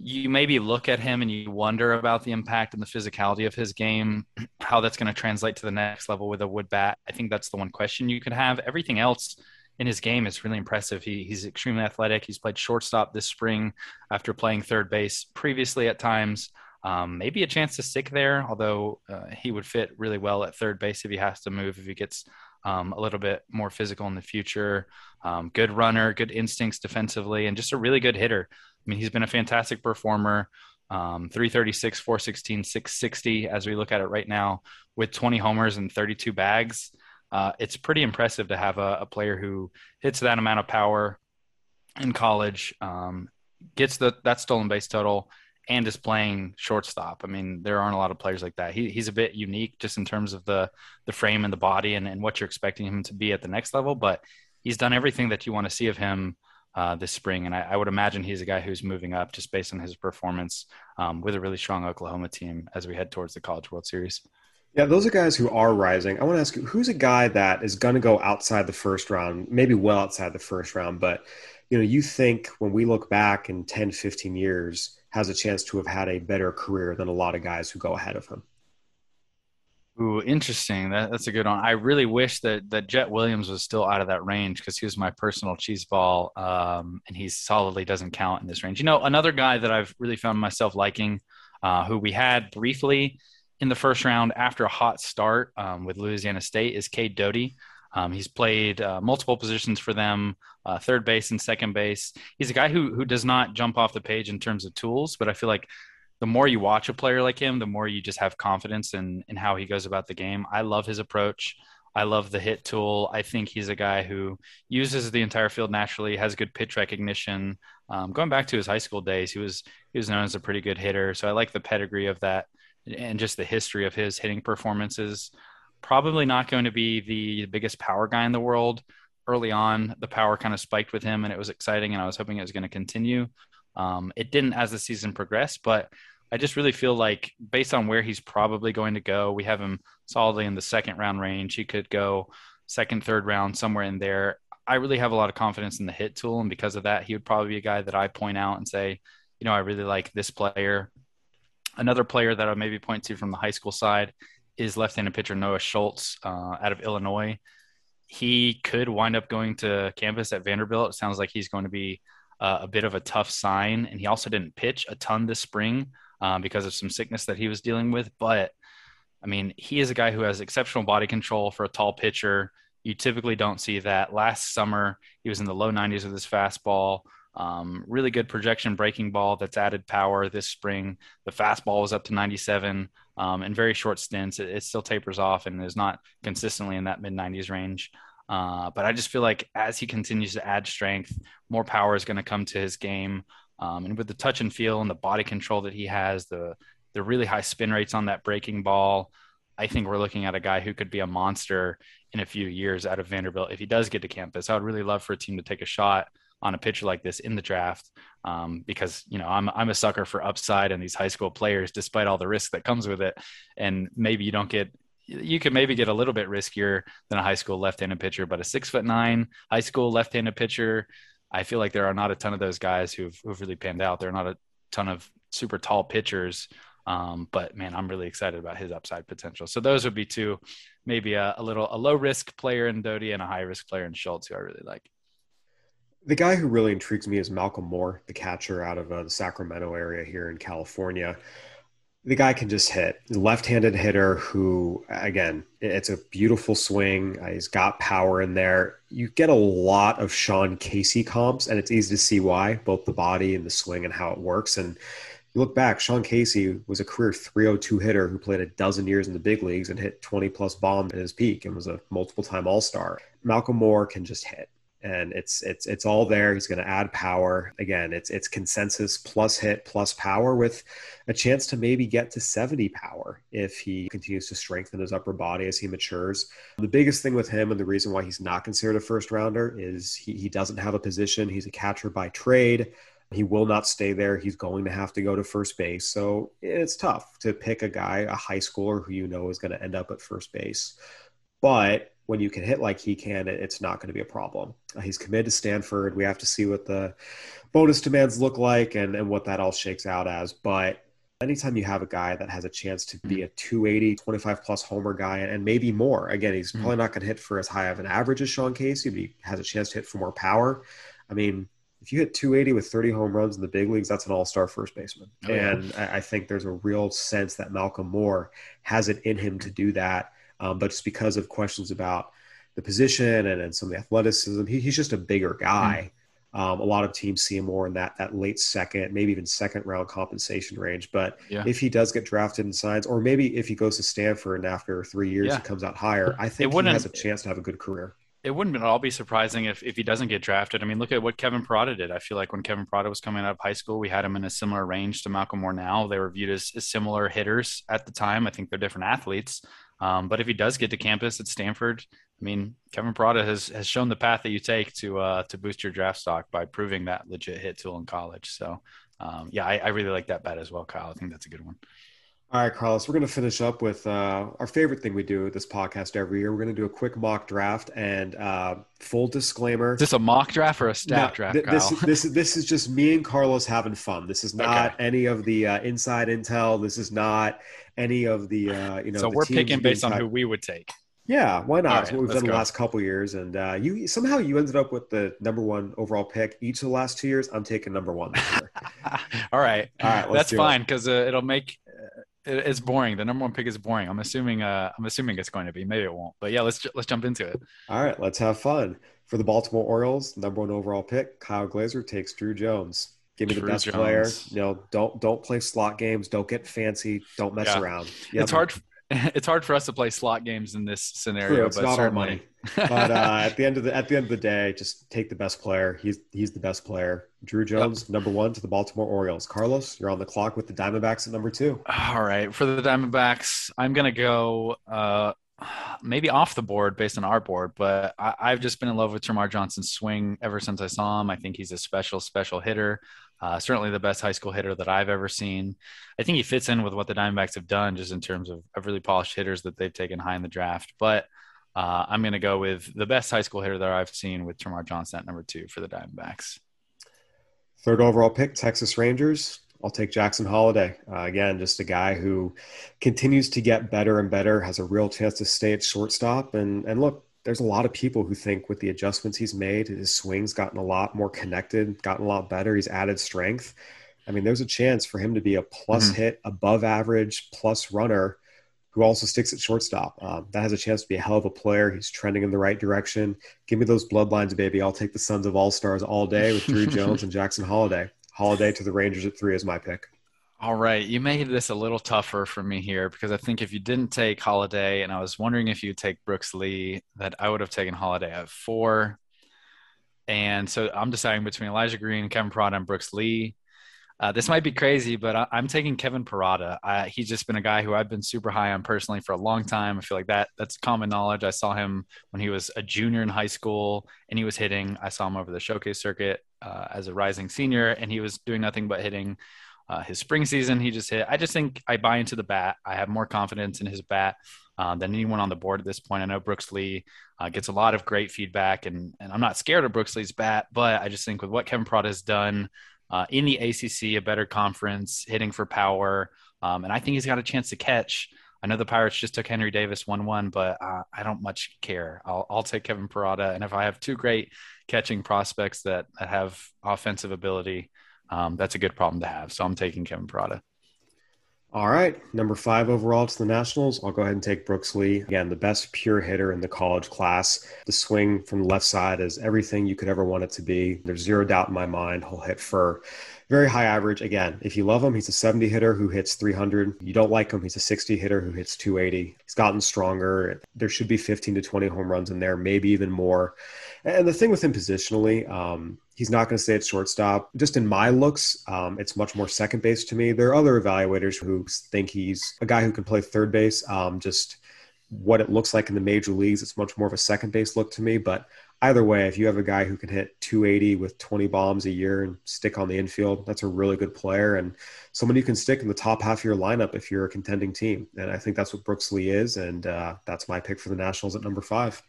you maybe look at him and you wonder about the impact and the physicality of his game, how that's going to translate to the next level with a wood bat. I think that's the one question you could have. Everything else in his game is really impressive. He, he's extremely athletic. He's played shortstop this spring after playing third base previously at times. Um, maybe a chance to stick there, although uh, he would fit really well at third base if he has to move, if he gets um, a little bit more physical in the future. Um, good runner, good instincts defensively, and just a really good hitter. I mean, he's been a fantastic performer. Um, 336, 416, 660 as we look at it right now with 20 homers and 32 bags uh, it's pretty impressive to have a, a, player who hits that amount of power in college, um, gets the that stolen base total, and is playing shortstop. I mean, there aren't a lot of players like that. He, he's a bit unique just in terms of the the frame and the body and, and what you're expecting him to be at the next level. But he's done everything that you want to see of him uh, this spring, and I, I, would imagine he's a guy who's moving up just based on his performance um, with a really strong Oklahoma team as we head towards the College World Series. Yeah, those are guys who are rising. I want to ask you, who's a guy that is going to go outside the first round, maybe well outside the first round, but you know, you think when we look back in 10, 15 years, has a chance to have had a better career than a lot of guys who go ahead of him. Ooh, interesting. That, that's a good one. I really wish that that Jett Williams was still out of that range because he was my personal cheese ball, um, and he solidly doesn't count in this range. You know, another guy that I've really found myself liking, uh, who we had briefly in the first round after a hot start um, with Louisiana State, is Cade Doughty. Um, he's played uh, multiple positions for them, uh, third base and second base. He's a guy who who does not jump off the page in terms of tools, but I feel like the more you watch a player like him, the more you just have confidence in in how he goes about the game. I love his approach. I love the hit tool. I think he's a guy who uses the entire field naturally, has good pitch recognition. Um, going back to his high school days, he was he was known as a pretty good hitter. So I like the pedigree of that and just the history of his hitting performances. Probably not going to be the biggest power guy in the world. Early on, the power kind of spiked with him, and it was exciting, and I was hoping it was going to continue. Um, it didn't as the season progressed, but I just really feel like based on where he's probably going to go, we have him solidly in the second round range. He could go second, third round, somewhere in there. I really have a lot of confidence in the hit tool. And because of that, he would probably be a guy that I point out and say, you know, I really like this player. Another player that I'll maybe point to from the high school side is left handed pitcher Noah Schultz uh, out of Illinois. He could wind up going to campus at Vanderbilt. It sounds like he's going to be uh, a bit of a tough sign. And he also didn't pitch a ton this spring um, because of some sickness that he was dealing with. But I mean, he is a guy who has exceptional body control for a tall pitcher. You typically don't see that. Last summer, he was in the low 90s with his fastball. Um, really good projection breaking ball that's added power this spring. The fastball was up to 97 um, in very short stints. It, it, still tapers off and is not consistently in that mid 90s range. Uh, but I just feel like as he continues to add strength, more power is going to come to his game. Um, and with the touch and feel and the body control that he has, the the really high spin rates on that breaking ball, I think we're looking at a guy who could be a monster in a few years out of Vanderbilt if he does get to campus. I would really love for a team to take a shot on a pitcher like this in the draft um, because you know I'm I'm a sucker for upside and these high school players, despite all the risk that comes with it. And maybe you don't get you could maybe get a little bit riskier than a high school left-handed pitcher, but a six foot nine high school left-handed pitcher, I feel like there are not a ton of those guys who've who've really panned out. There are not a ton of super tall pitchers. Um, but man, I'm really excited about his upside potential. So those would be two, maybe a, a little a low risk player in Doughty and a high risk player in Schultz, who I really like. The guy who really intrigues me is Malcolm Moore, the catcher out of uh, the Sacramento area here in California the guy can just hit. Left-handed hitter who, again, it's a beautiful swing. Uh, he's got power in there. You get a lot of Sean Casey comps, and it's easy to see why, both the body and the swing and how it works. And you look back, Sean Casey was a career 302 hitter who played a dozen years in the big leagues and hit 20 plus bombs at his peak and was a multiple time All Star. Malcolm Moore can just hit and it's it's it's all there. He's going to add power. Again, it's it's consensus plus hit plus power with a chance to maybe get to 70 power if he continues to strengthen his upper body as he matures. The biggest thing with him and the reason why he's not considered a first rounder is he, he doesn't have a position. He's a catcher by trade. He will not stay there. He's going to have to go to first base. So it's tough to pick a guy, a high schooler who you know is going to end up at first base. But when you can hit like he can, it's not going to be a problem. Uh, he's committed to Stanford. We have to see what the bonus demands look like and, and what that all shakes out as. But anytime you have a guy that has a chance to be a 280, 25 plus homer guy, and maybe more, again, he's mm-hmm. probably not going to hit for as high of an average as Sean Casey, but he has a chance to hit for more power. I mean, if you hit 280 with 30 home runs in the big leagues, that's an all star first baseman. Oh, yeah. And I think there's a real sense that Malcolm Moore has it in him to do that um, but just because of questions about the position and, and some of the athleticism, he, he's just a bigger guy. Um, a lot of teams see him more in that that late second, maybe even second round compensation range. But Yeah. if he does get drafted and signs, or maybe if he goes to Stanford and after three years Yeah. he comes out higher, I think he has a chance to have a good career. it wouldn't at all be surprising if, if he doesn't get drafted. I mean, look at what Kevin Parada did. I feel like when Kevin Parada was coming out of high school, we had him in a similar range to Malcolm Moore now. They were viewed as, as similar hitters at the time. I think they're different athletes. Um, but if he does get to campus at Stanford, I mean, Kevin Parada has, has shown the path that you take to uh, to boost your draft stock by proving that legit hit tool in college. So, um, yeah, I, I really like that bet as well, Kyle. I think that's a good one. All right, Carlos, we're going to finish up with uh, our favorite thing we do with this podcast every year. We're going to do a quick mock draft and uh, full disclaimer. Is this a mock draft or a stat No, draft, th- Kyle? this, this, this is just me and Carlos having fun. This is not any of the uh, inside intel. This is not any of the, uh, you know, so we're picking based on who we would take. Yeah, why not? Right, what we've done the last couple years, and uh, you somehow you ended up with the number one overall pick each of the last two years. I'm taking number one. All right. All right, That's fine because uh, it'll make uh, it, it's boring. The number one pick is boring. I'm assuming. Uh, I'm assuming it's going to be. Maybe it won't. But yeah, let's let's jump into it. All right, let's have fun. For the Baltimore Orioles, number one overall pick, Kyle Glaser takes Druw Jones. Give me the Druw best player. Jones. You know, don't don't play slot games. Don't get fancy. Don't mess Yeah. around. Yeah, it's hard. It's hard for us to play slot games in this scenario, True, it's but not our money. But uh, at the end of the at the end of the day, just take the best player. He's he's the best player. Druw Jones, number one to the Baltimore Orioles. Carlos, you're on the clock with the Diamondbacks at number two. All right, for the Diamondbacks, I'm gonna go uh, maybe off the board based on our board, but I, I've just been in love with Termarr Johnson's swing ever since I saw him. I think he's a special, special hitter. Uh, certainly the best high school hitter that I've ever seen. I think he fits in with what the Diamondbacks have done, just in terms of, really polished hitters that they've taken high in the draft. But uh, I'm going to go with the best high school hitter that I've seen with Termarr Johnson at number two for the Diamondbacks. Third overall pick, Texas Rangers. I'll take Jackson Holliday. Uh, again, just a guy who continues to get better and better, has a real chance to stay at shortstop. And and look, there's a lot of people who think with the adjustments he's made, his swing's gotten a lot more connected, gotten a lot better. He's added strength. I mean, there's a chance for him to be a plus Mhm. hit, above average, plus runner who also sticks at shortstop. Um, that has a chance to be a hell of a player. He's trending in the right direction. Give me those bloodlines, baby. I'll take the Sons of All Stars all day with Druw Jones and Jackson Holliday. Holliday to the Rangers at three is my pick. All right, you made this a little tougher for me here because I think if you didn't take Holliday, and I was wondering if you'd take Brooks Lee, that I would have taken Holliday at four. And so I'm deciding between Elijah Green, Kevin Parada, and Brooks Lee. Uh, this might be crazy, but I, I'm taking Kevin Parada. I, he's just been a guy who I've been super high on personally for a long time. I feel like that that's common knowledge. I saw him when he was a junior in high school and he was hitting. I saw him over the showcase circuit uh, as a rising senior, and he was doing nothing but hitting. Uh, his spring season, he just hit. I just think I buy into the bat. I have more confidence in his bat uh, than anyone on the board at this point. I know Brooks Lee uh, gets a lot of great feedback, and and I'm not scared of Brooks Lee's bat, but I just think with what Kevin Parada has done uh, in the ACC, a better conference, hitting for power, um, and I think he's got a chance to catch. I know the Pirates just took Henry Davis one-one, but uh, I don't much care. I'll, I'll take Kevin Parada, and if I have two great catching prospects that, that have offensive ability, um, that's a good problem to have. So I'm taking Kevin Parada. All right, number five overall to the Nationals. I'll go ahead and take Brooks Lee. Again, the best pure hitter in the college class. The swing from the left side is everything you could ever want it to be. There's zero doubt in my mind he'll hit for very high average. Again, if you love him, he's a 70 hitter who hits 300. You don't like him, he's a 60 hitter who hits 280. He's gotten stronger. There should be 15 to 20 home runs in there, maybe even more. And the thing with him positionally, um, he's not going to stay at shortstop. Just in my looks, um, it's much more second base to me. There are other evaluators who think he's a guy who can play third base. Um, just what it looks like in the major leagues, it's much more of a second base look to me. But either way, if you have a guy who can hit 280 with 20 bombs a year and stick on the infield, that's a really good player and someone you can stick in the top half of your lineup if you're a contending team. And I think that's what Brooks Lee is. And uh, that's my pick for the Nationals at number five.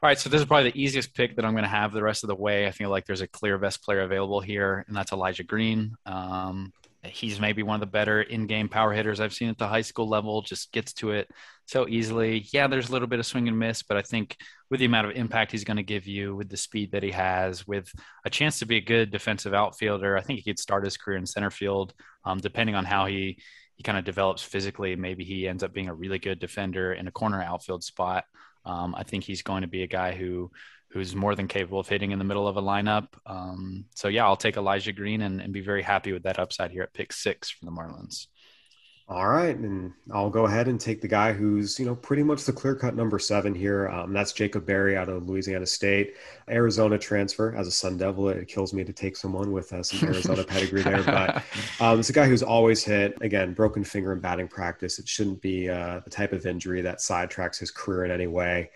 All right, so this is probably the easiest pick that I'm going to have the rest of the way. I feel like there's a clear best player available here, and that's Elijah Green. Um, he's maybe one of the better in-game power hitters I've seen at the high school level. Just gets to it so easily. Yeah, there's a little bit of swing and miss, but I think with the amount of impact he's going to give you, with the speed that he has, with a chance to be a good defensive outfielder, I think he could start his career in center field, um, depending on how he he kind of develops physically. Maybe he ends up being a really good defender in a corner outfield spot. Um, I think he's going to be a guy who who's more than capable of hitting in the middle of a lineup. Um, so yeah, I'll take Elijah Green and, and be very happy with that upside here at pick six for the Marlins. All right, and I'll go ahead and take the guy who's you know pretty much the clear cut number seven here. Um, that's Jacob Berry out of Louisiana State, Arizona transfer. As a Sun Devil, it kills me to take someone with uh, some Arizona pedigree there, but um, it's a guy who's always hit. Again, broken finger in batting practice. It shouldn't be uh, the type of injury that sidetracks his career in any way.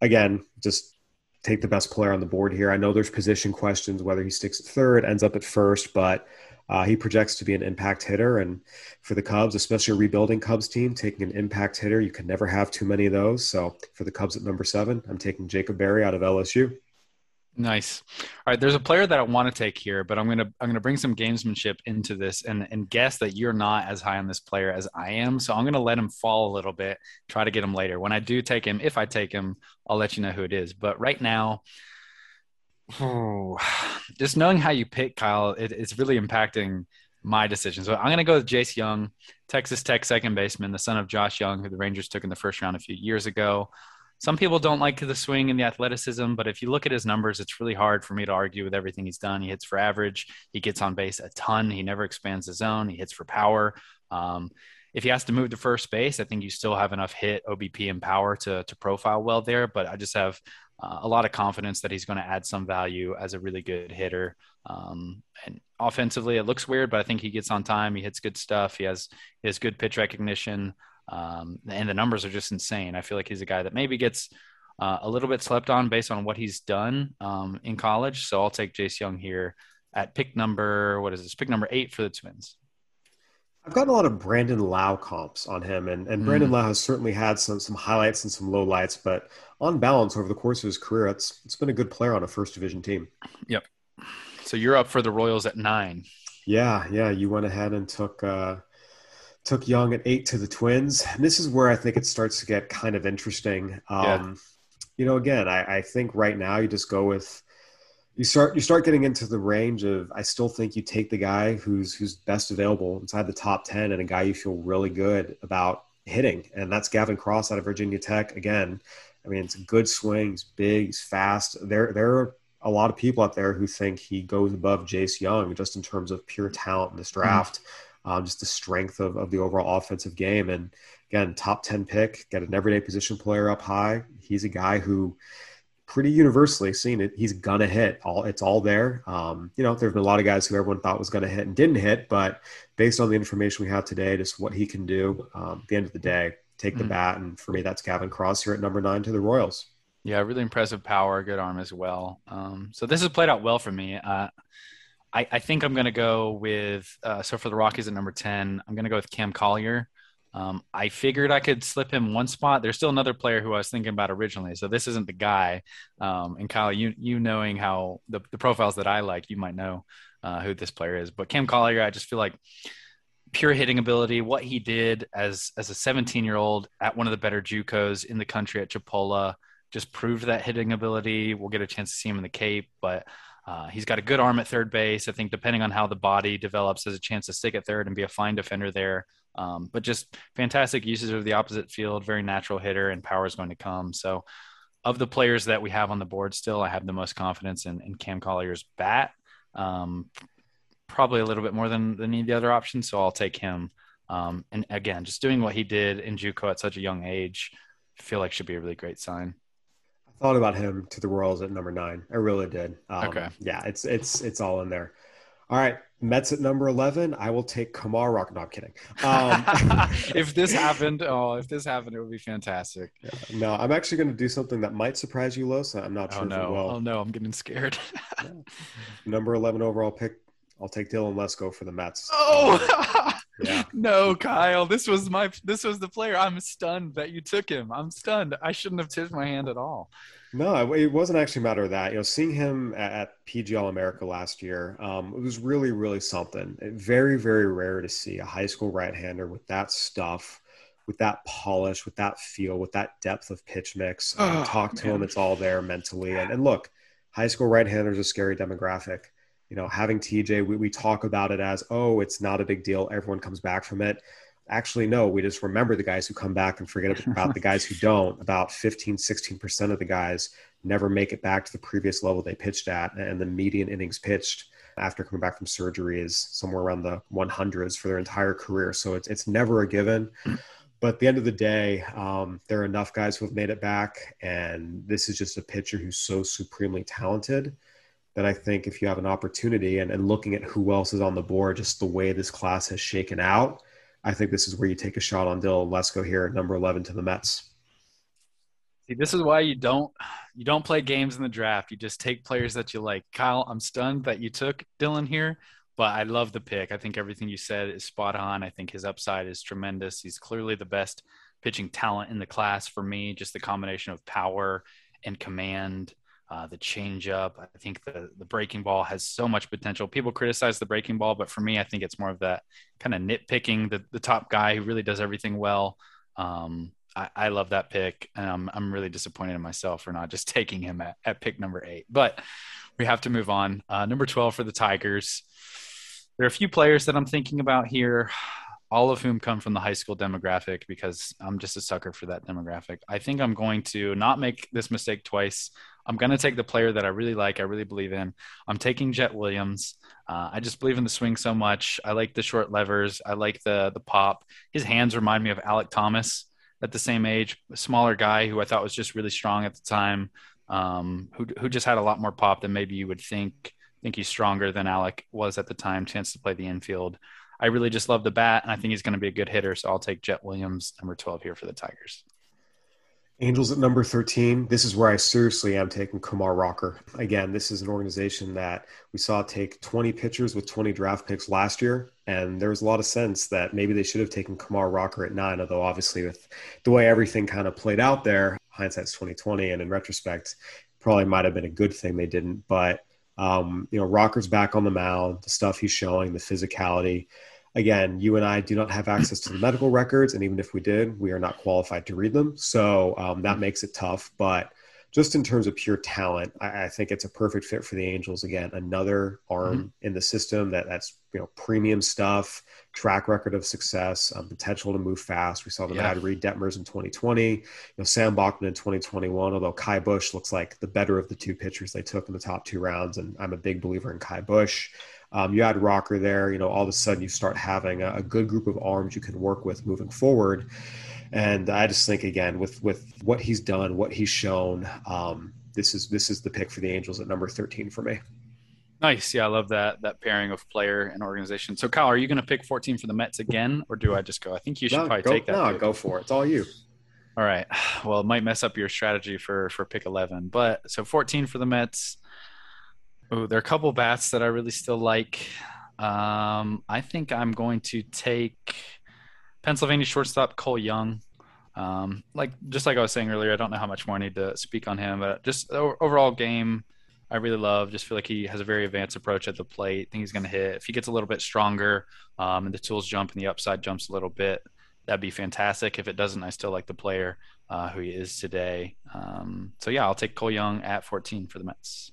Again, just take the best player on the board here. I know there's position questions whether he sticks at third, ends up at first, but uh, he projects to be an impact hitter, and for the Cubs, especially a rebuilding Cubs team, taking an impact hitter, you can never have too many of those. So for the Cubs at number seven, I'm taking Jacob Berry out of LSU. Nice. All right, there's a player that I want to take here, but I'm gonna I'm gonna bring some gamesmanship into this and and guess that you're not as high on this player as I am. So I'm gonna let him fall a little bit, try to get him later. When I do take him, if I take him, I'll let you know who it is. But right now, oh, just knowing how you pick Kyle, it, it's really impacting my decision. So I'm going to go with Jace Jung, Texas Tech second baseman, the son of Josh Jung, who the Rangers took in the first round a few years ago. Some people don't like the swing and the athleticism, but if you look at his numbers, it's really hard for me to argue with everything he's done. He hits for average. He gets on base a ton. He never expands the zone. He hits for power. Um, if he has to move to first base, I think you still have enough hit, OBP, and power to to profile well there. But I just have uh, a lot of confidence that he's going to add some value as a really good hitter. Um, and offensively, it looks weird, but I think he gets on time. He hits good stuff. He has he has good pitch recognition, um, and the numbers are just insane. I feel like he's a guy that maybe gets uh, a little bit slept on based on what he's done um, in college. So I'll take Jace Jung here at pick number what is this? Pick number eight for the Twins. I've gotten a lot of Brandon Lowe comps on him, and, and Brandon mm. Lowe has certainly had some some highlights and some lowlights, but on balance, over the course of his career, it's it's been a good player on a first division team. Yep. So you're up for the Royals at nine. Yeah, yeah. You went ahead and took uh, took Jung at eight to the Twins, and this is where I think it starts to get kind of interesting. Um, yeah. You know, again, I, I think right now you just go with you start you start getting into the range of I still think you take the guy who's who's best available inside the top 10 and a guy you feel really good about hitting and that's Gavin Cross out of Virginia Tech again I mean it's good swings, big he's fast there there are a lot of people out there who think he goes above Jace Jung just in terms of pure talent in this mm-hmm. draft mm-hmm. um, just the strength of, of the overall offensive game and again top 10 pick get an everyday position player up high he's a guy who pretty universally seen it. He's gonna hit. All it's all there. Um, you know, there's been a lot of guys who everyone thought was gonna hit and didn't hit, but based on the information we have today, just what he can do. Um, at the end of the day, take the mm. bat, and for me, that's Gavin Cross here at number nine to the Royals. Yeah, really impressive power, good arm as well. Um, so this has played out well for me. Uh, I, I, think I'm going to go with uh, so for the Rockies at number ten, I'm going to go with Cam Collier. Um, I figured I could slip him one spot. There's still another player who I was thinking about originally, so this isn't the guy. Um, and Kyle, you you knowing how the, the profiles that I like, you might know uh, who this player is. But Cam Collier, I just feel like pure hitting ability, what he did as as a 17 year old at one of the better JUCOs in the country at Chipola, just proved that hitting ability. We'll get a chance to see him in the Cape, but uh, he's got a good arm at third base. I think depending on how the body develops, has a chance to stick at third and be a fine defender there. Um, but just fantastic uses of the opposite field, very natural hitter, and power is going to come. So, of the players that we have on the board, still, I have the most confidence in, in Cam Collier's bat. Um, probably a little bit more than, than any of the other options. So, I'll take him. Um, and again, just doing what he did in JUCO at such a young age, I feel like should be a really great sign. I thought about him to the Royals at number nine. I really did. Um, okay. Yeah, it's it's it's all in there. All right, Mets at number 11. I will take Kumar Rock. No, I'm kidding. Um, if this happened, oh, if this happened, it would be fantastic. Yeah, no, I'm actually going to do something that might surprise you, Los. I'm not oh, sure oh, no. Will. Oh, no, I'm getting scared. yeah. Number 11 overall pick. I'll take Dylan Lesko for the Mets. Oh, yeah. no, Kyle. This was my. This was the player. I'm stunned that you took him. I'm stunned. I shouldn't have tipped my hand at all. No, it wasn't actually a matter of that. You know, seeing him at PG All America last year, um, it was really, really something. Very, very rare to see a high school right-hander with that stuff, with that polish, with that feel, with that depth of pitch mix. Um, oh, talk to man. him; it's all there mentally. And, and look, high school right-handers are a scary demographic. You know, having TJ, we, we talk about it as, oh, it's not a big deal. Everyone comes back from it actually no we just remember the guys who come back and forget about the guys who don't about 15 16% of the guys never make it back to the previous level they pitched at. And the median innings pitched after coming back from surgery is somewhere around the 100s for their entire career. So it's, it's never a given. But at the end of the day, um, there are enough guys who have made it back. And this is just a pitcher who's so supremely talented that I think if you have an opportunity and, and looking at who else is on the board, just the way this class has shaken out, I think this is where you take a shot on Dylan Lesko here at number 11 to the Mets. See, this is why you don't you don't play games in the draft. You just take players that you like. Kyle, I'm stunned that you took Dylan here, but I love the pick. I think everything you said is spot on. I think his upside is tremendous. He's clearly the best pitching talent in the class for me. Just the combination of power and command, uh, the changeup. I think the the breaking ball has so much potential. People criticize the breaking ball, but for me, I think it's more of that kind of nitpicking. The the top guy who really does everything well. Um, I, I love that pick. And I'm, I'm really disappointed in myself for not just taking him at, at pick number eight. But we have to move on. Uh, number 12 for the Tigers. There are a few players that I'm thinking about here, all of whom come from the high school demographic because I'm just a sucker for that demographic. I think I'm going to not make this mistake twice. I'm going to take the player that I really like, I really believe in. I'm taking Jett Williams. Uh, I just believe in the swing so much. I like the short levers. I like the the pop. His hands remind me of Alek Thomas at the same age, a smaller guy who I thought was just really strong at the time, um, who who just had a lot more pop than maybe you would think. Think he's stronger than Alek was at the time. Chance to play the infield. I really just love the bat, and I think he's going to be a good hitter. So I'll take Jett Williams, number twelve here for the Tigers. Angels at number 13. This is where I seriously am taking Kumar Rocker. Again, this is an organization that we saw take 20 pitchers with 20 draft picks last year. And there was a lot of sense that maybe they should have taken Kumar Rocker at nine, although obviously with the way everything kind of played out there, hindsight's 2020. And in retrospect, probably might have been a good thing they didn't. But, um, you know, Rocker's back on the mound, the stuff he's showing, the physicality again, you and I do not have access to the medical records, and even if we did, we are not qualified to read them. So um, that makes it tough. But just in terms of pure talent, I, I, think it's a perfect fit for the Angels. Again, another arm mm-hmm. in the system that that's you know premium stuff, track record of success, um, potential to move fast. We saw the yeah. Mad Reid Detmers in 2020, you know Sam Bachman in 2021. Although Ky Bush looks like the better of the two pitchers they took in the top two rounds, and I'm a big believer in Ky Bush. Um, you add Rocker there, you know, all of a sudden you start having a, a, good group of arms you can work with moving forward. And I just think again with with what he's done, what he's shown, um, this is this is the pick for the Angels at number 13 for me. Nice. Yeah, I love that that pairing of player and organization. So Kyle, are you going to pick 14 for the Mets again, or do I just go? I think you should no, probably go, take that. No, go for it. It's all you. All right. Well, it might mess up your strategy for for pick 11, but so 14 for the Mets. Oh, there are a couple bats that I really still like. Um, I think I'm going to take Pennsylvania shortstop Cole Young. Um, like just like I was saying earlier, I don't know how much more I need to speak on him, but just overall game, I really love. Just feel like he has a very advanced approach at the plate. I think he's going to hit. If he gets a little bit stronger, um, and the tools jump and the upside jumps a little bit, that'd be fantastic. If it doesn't, I still like the player uh, who he is today. Um, so yeah, I'll take Cole Young at 14 for the Mets.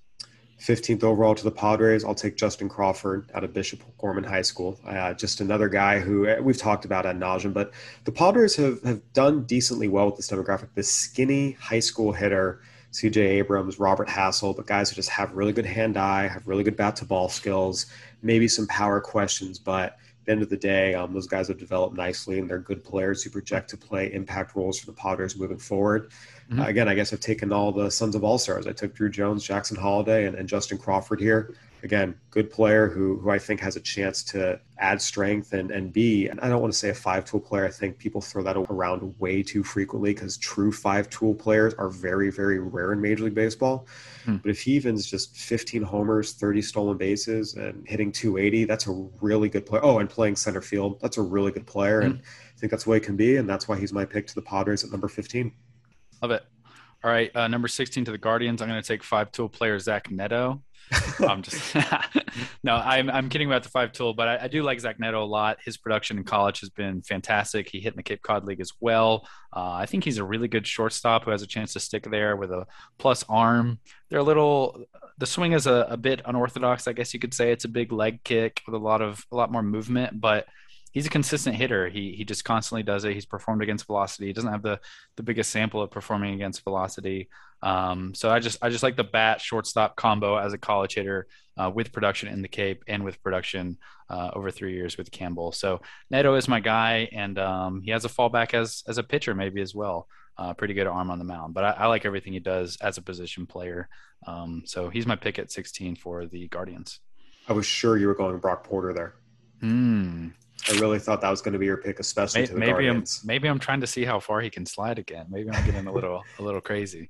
15th overall to the Padres. I'll take Justin Crawford out of Bishop Gorman High School. Uh, just another guy who uh, we've talked about ad nauseum, but the Padres have, have done decently well with this demographic. The skinny high school hitter, CJ Abrams, Robert Hassell, but guys who just have really good hand eye, have really good bat to ball skills, maybe some power questions, but at the end of the day, um, those guys have developed nicely and they're good players who project to play impact roles for the Padres moving forward. Mm-hmm. Uh, again, I guess I've taken all the sons of all stars. I took Druw Jones, Jackson Holliday, and, and Justin Crawford here. Again, good player who who I think has a chance to add strength and and be. And I don't want to say a five tool player. I think people throw that around way too frequently because true five tool players are very very rare in Major League Baseball. Hmm. But if he even's just 15 homers, 30 stolen bases, and hitting 280, that's a really good player. Oh, and playing center field, that's a really good player. Hmm. And I think that's the way it can be. And that's why he's my pick to the Padres at number 15. Love it. All right, uh, number 16 to the Guardians. I'm going to take five tool player Zach Neto. I'm just no, I'm I'm kidding about the five tool, but I, I, do like Zach Neto a lot. His production in college has been fantastic. He hit in the Cape Cod League as well. Uh, I think he's a really good shortstop who has a chance to stick there with a plus arm. They're a little the swing is a, a bit unorthodox, I guess you could say. It's a big leg kick with a lot of a lot more movement, but he's a consistent hitter. He he just constantly does it. He's performed against velocity. He doesn't have the the biggest sample of performing against velocity. Um, so I just I just like the bat shortstop combo as a college hitter uh, with production in the Cape and with production uh, over three years with Campbell. So Neto is my guy, and um, he has a fallback as as a pitcher maybe as well. Uh, pretty good arm on the mound, but I, I, like everything he does as a position player. Um, so he's my pick at 16 for the Guardians. I was sure you were going Brock Porter there. Hmm. I really thought that was going to be your pick, especially maybe, to the maybe Guardians. I'm maybe I'm trying to see how far he can slide again. Maybe I'm getting a little a little crazy.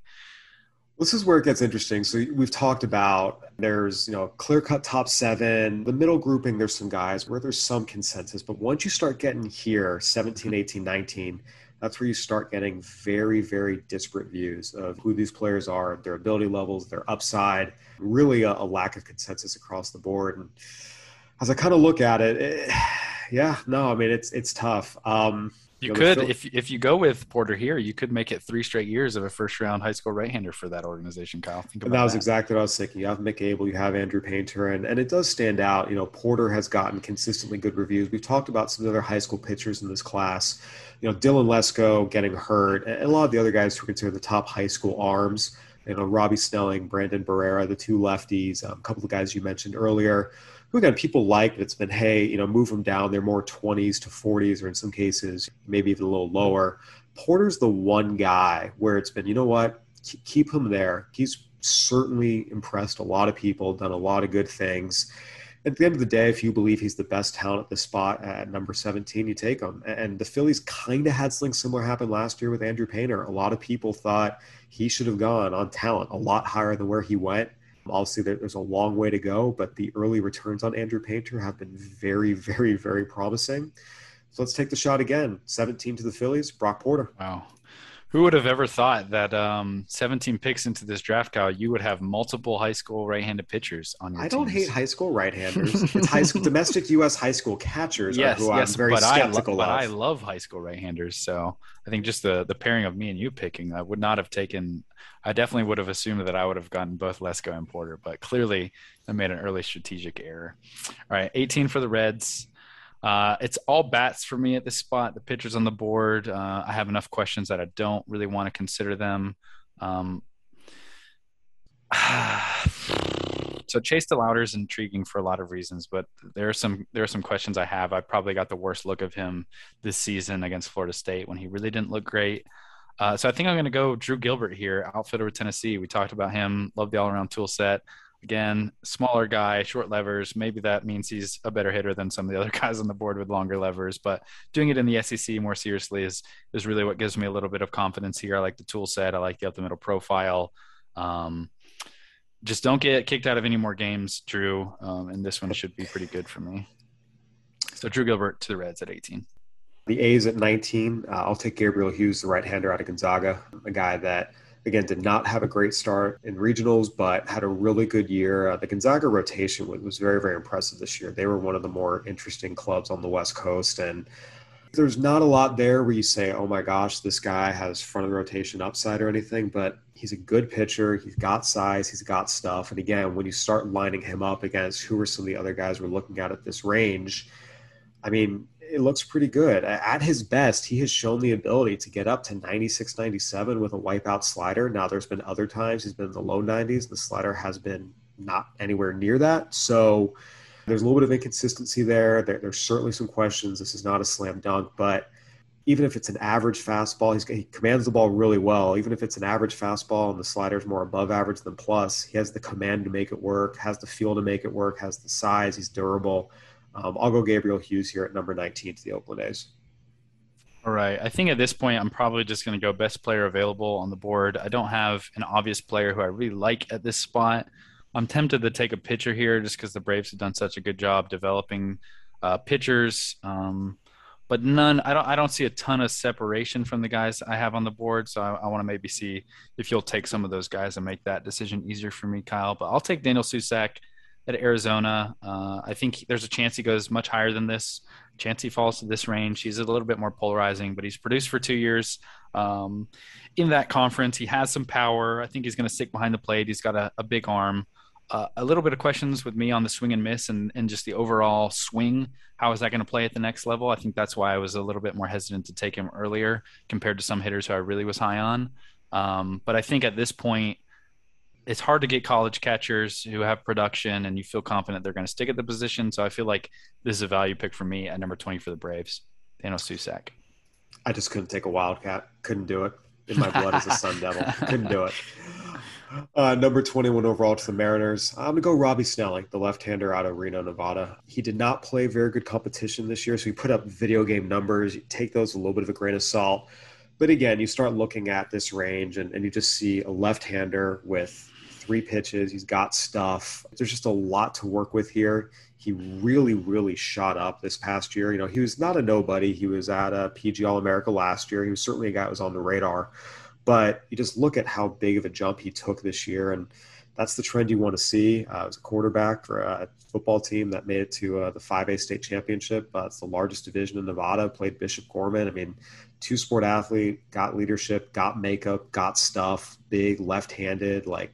This is where it gets interesting. So we've talked about there's you know clear cut top seven, the middle grouping. There's some guys where there's some consensus, but once you start getting here, 17, 18, 19, that's where you start getting very very disparate views of who these players are, their ability levels, their upside. Really a, a lack of consensus across the board. And as I kind of look at it, it yeah, no, I mean it's it's tough. Um, you, you know, could, if if you go with Porter here, you could make it three straight years of a first round high school right hander for that organization, Kyle. Think about that was that. exactly what I was thinking. You have Mick Abel, you have Andrew Painter, and, and it does stand out. You know, Porter has gotten consistently good reviews. We've talked about some of the other high school pitchers in this class. You know, Dylan Lesko getting hurt, and a lot of the other guys who are considered the top high school arms. You know, Robbie Snelling, Brandon Barrera, the two lefties, um, a couple of guys you mentioned earlier who again people like, it's been hey, you know, move them down. They're more 20s to 40s, or in some cases maybe even a little lower. Porter's the one guy where it's been, you know what, keep him there. He's certainly impressed a lot of people, done a lot of good things. At the end of the day, if you believe he's the best talent at the spot at number 17, you take him. And the Phillies kind of had something similar happen last year with Andrew Painter. A lot of people thought he should have gone on talent a lot higher than where he went. Obviously, there's a long way to go, but the early returns on Andrew Painter have been very, very, very promising. So let's take the shot again. 17 to the Phillies, Brock Porter. Wow. Who would have ever thought that um, 17 picks into this draft, Kyle, you would have multiple high school right-handed pitchers on your I don't hate high school right-handers. it's high school, domestic U.S. high school catchers yes, who yes, I'm very but skeptical I lo- of. But I love high school right-handers, so I think just the the pairing of me and you picking, I would not have taken. I definitely would have assumed that I would have gotten both Lesko and Porter, but clearly I made an early strategic error. All right, 18 for the Reds. Uh, it's all bats for me at this spot. The pitchers on the board. Uh, I have enough questions that I don't really want to consider them. Um, so Chase DeLauter is intriguing for a lot of reasons, but there are some there are some questions I have. I probably got the worst look of him this season against Florida State when he really didn't look great. Uh, so I think I'm going to go Drew Gilbert here, outfitter with Tennessee. We talked about him. Love the all around tool set. Again, smaller guy, short levers. Maybe that means he's a better hitter than some of the other guys on the board with longer levers. But doing it in the SEC more seriously is is really what gives me a little bit of confidence here. I like the tool set. I like the up the middle profile. Um, just don't get kicked out of any more games, Drew. Um, and this one should be pretty good for me. So Drew Gilbert to the Reds at 18. The A's at 19. Uh, I'll take Gabriel Hughes, the right-hander out of Gonzaga, a guy that – again did not have a great start in regionals but had a really good year. Uh, the gonzaga rotation was, was very very impressive this year. They were one of the more interesting clubs on the west coast and there's not a lot there where you say oh my gosh this guy has front of the rotation upside or anything but he's a good pitcher. He's got size. He's got stuff. And again when you start lining him up against who are some of the other guys we're looking at at this range i mean it looks pretty good. At his best, he has shown the ability to get up to 96, 97 with a wipeout slider. Now, there's been other times he's been in the low 90s. The slider has been not anywhere near that. So there's a little bit of inconsistency there. there there's certainly some questions. This is not a slam dunk, but even if it's an average fastball, he commands the ball really well. Even if it's an average fastball and the slider is more above average than plus, he has the command to make it work, has the feel to make it work, has the size, he's durable. Um, I'll go Gabriel Hughes here at number 19 to the Oakland A's. All right. I think at this point, I'm probably just going to go best player available on the board. I don't have an obvious player who I really like at this spot. I'm tempted to take a pitcher here just because the Braves have done such a good job developing uh, pitchers. Um, but none, I don't, I don't see a ton of separation from the guys I have on the board. So I, I want to maybe see if you'll take some of those guys and make that decision easier for me, Kyle. But I'll take Daniel Susac at Arizona. Uh, I think there's a chance he goes much higher than this. Chance he falls to this range. He's a little bit more polarizing, but he's produced for two years um, in that conference. He has some power. I think he's going to stick behind the plate. He's got a, a big arm. uh, a little bit of questions with me on the swing and miss and, and just the overall swing. How is that going to play at the next level? I think that's why I was a little bit more hesitant to take him earlier compared to some hitters who I really was high on. Um, but I think at this point, it's hard to get college catchers who have production and you feel confident they're going to stick at the position. So I feel like this is a value pick for me at number 20 for the Braves, Thanos Susac. I just couldn't take a Wildcat. Couldn't do it. In my blood is a Sun Devil. Couldn't do it. Uh, number 21 overall to the Mariners. I'm going to go Robbie Snelling, the left hander out of Reno, Nevada. He did not play very good competition this year, so he put up video game numbers. You take those a little bit of a grain of salt. But again, you start looking at this range and, and you just see a left hander with three pitches. He's got stuff. There's just a lot to work with here. He really, really shot up this past year. You know, he was not a nobody. He was at a PG All America last year. He was certainly a guy that was on the radar. But you just look at how big of a jump he took this year, and that's the trend you want to see. Uh, as a quarterback for a football team that made it to uh, the 5A state championship. Uh, it's the largest division in Nevada. Played Bishop Gorman. I mean, two sport athlete, got leadership, got makeup, got stuff, big left-handed, like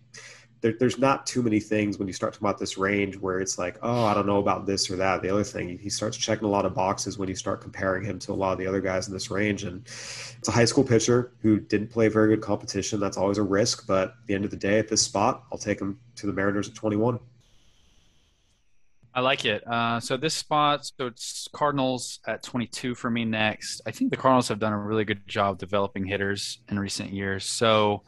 there, there's not too many things when you start talking about this range where it's like, oh, I don't know about this or that. The other thing, he starts checking a lot of boxes when you start comparing him to a lot of the other guys in this range. And it's a high school pitcher who didn't play very good competition. That's always a risk. But at the end of the day, at this spot, I'll take him to the Mariners at 21. I like it. Uh, so this spot, so it's Cardinals at 22 for me next. I think the Cardinals have done a really good job developing hitters in recent years. So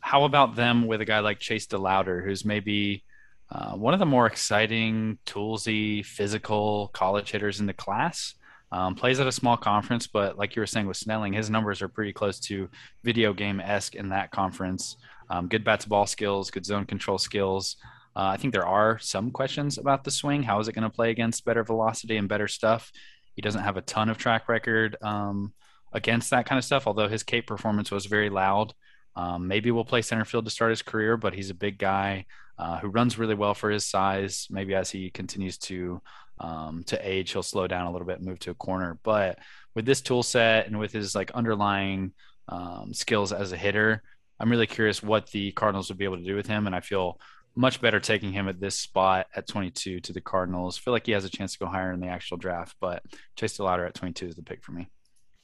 how about them with a guy like Chase DeLauter, who's maybe uh, one of the more exciting, toolsy, physical college hitters in the class? Um, plays at a small conference, but like you were saying with Snelling, his numbers are pretty close to video game esque in that conference. Um, good bats ball skills, good zone control skills. Uh, I think there are some questions about the swing. How is it going to play against better velocity and better stuff? He doesn't have a ton of track record um, against that kind of stuff, although his Cape performance was very loud. Um, maybe we'll play center field to start his career, but he's a big guy uh, who runs really well for his size. Maybe as he continues to um, to age, he'll slow down a little bit, move to a corner. But with this tool set and with his like underlying um, skills as a hitter, I'm really curious what the Cardinals would be able to do with him, and I feel much better taking him at this spot at 22 to the Cardinals. Feel like he has a chance to go higher in the actual draft, but Chase DeLauter at 22 is the pick for me.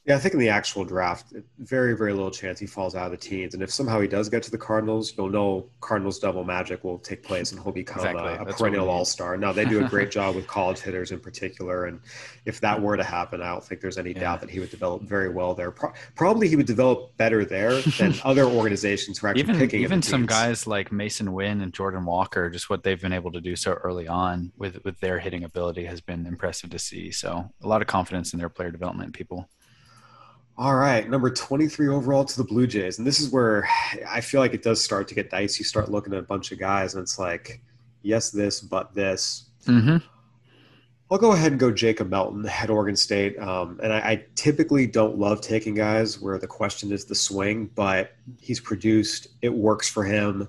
Yeah, I think in the actual draft, very, very little chance he falls out of the teens. And if somehow he does get to the Cardinals, you'll know Cardinals double magic will take place and he'll become uh, exactly. a, a perennial all star. Now, they do a great job with college hitters in particular. And if that were to happen, I don't think there's any yeah. doubt that he would develop very well there. Pro- probably he would develop better there than other organizations who are actually even, picking Even some guys like Mason Winn and Jordan Walker, just what they've been able to do so early on with, with their hitting ability has been impressive to see. So a lot of confidence in their player development people. All right, number 23 overall to the Blue Jays. And this is where I feel like it does start to get dicey. You start looking at a bunch of guys, and it's like, yes, this, but this. Mm-hmm. I'll go ahead and go Jacob Melton at Oregon State. Um, and I, I, typically don't love taking guys where the question is the swing, but he's produced, it works for him.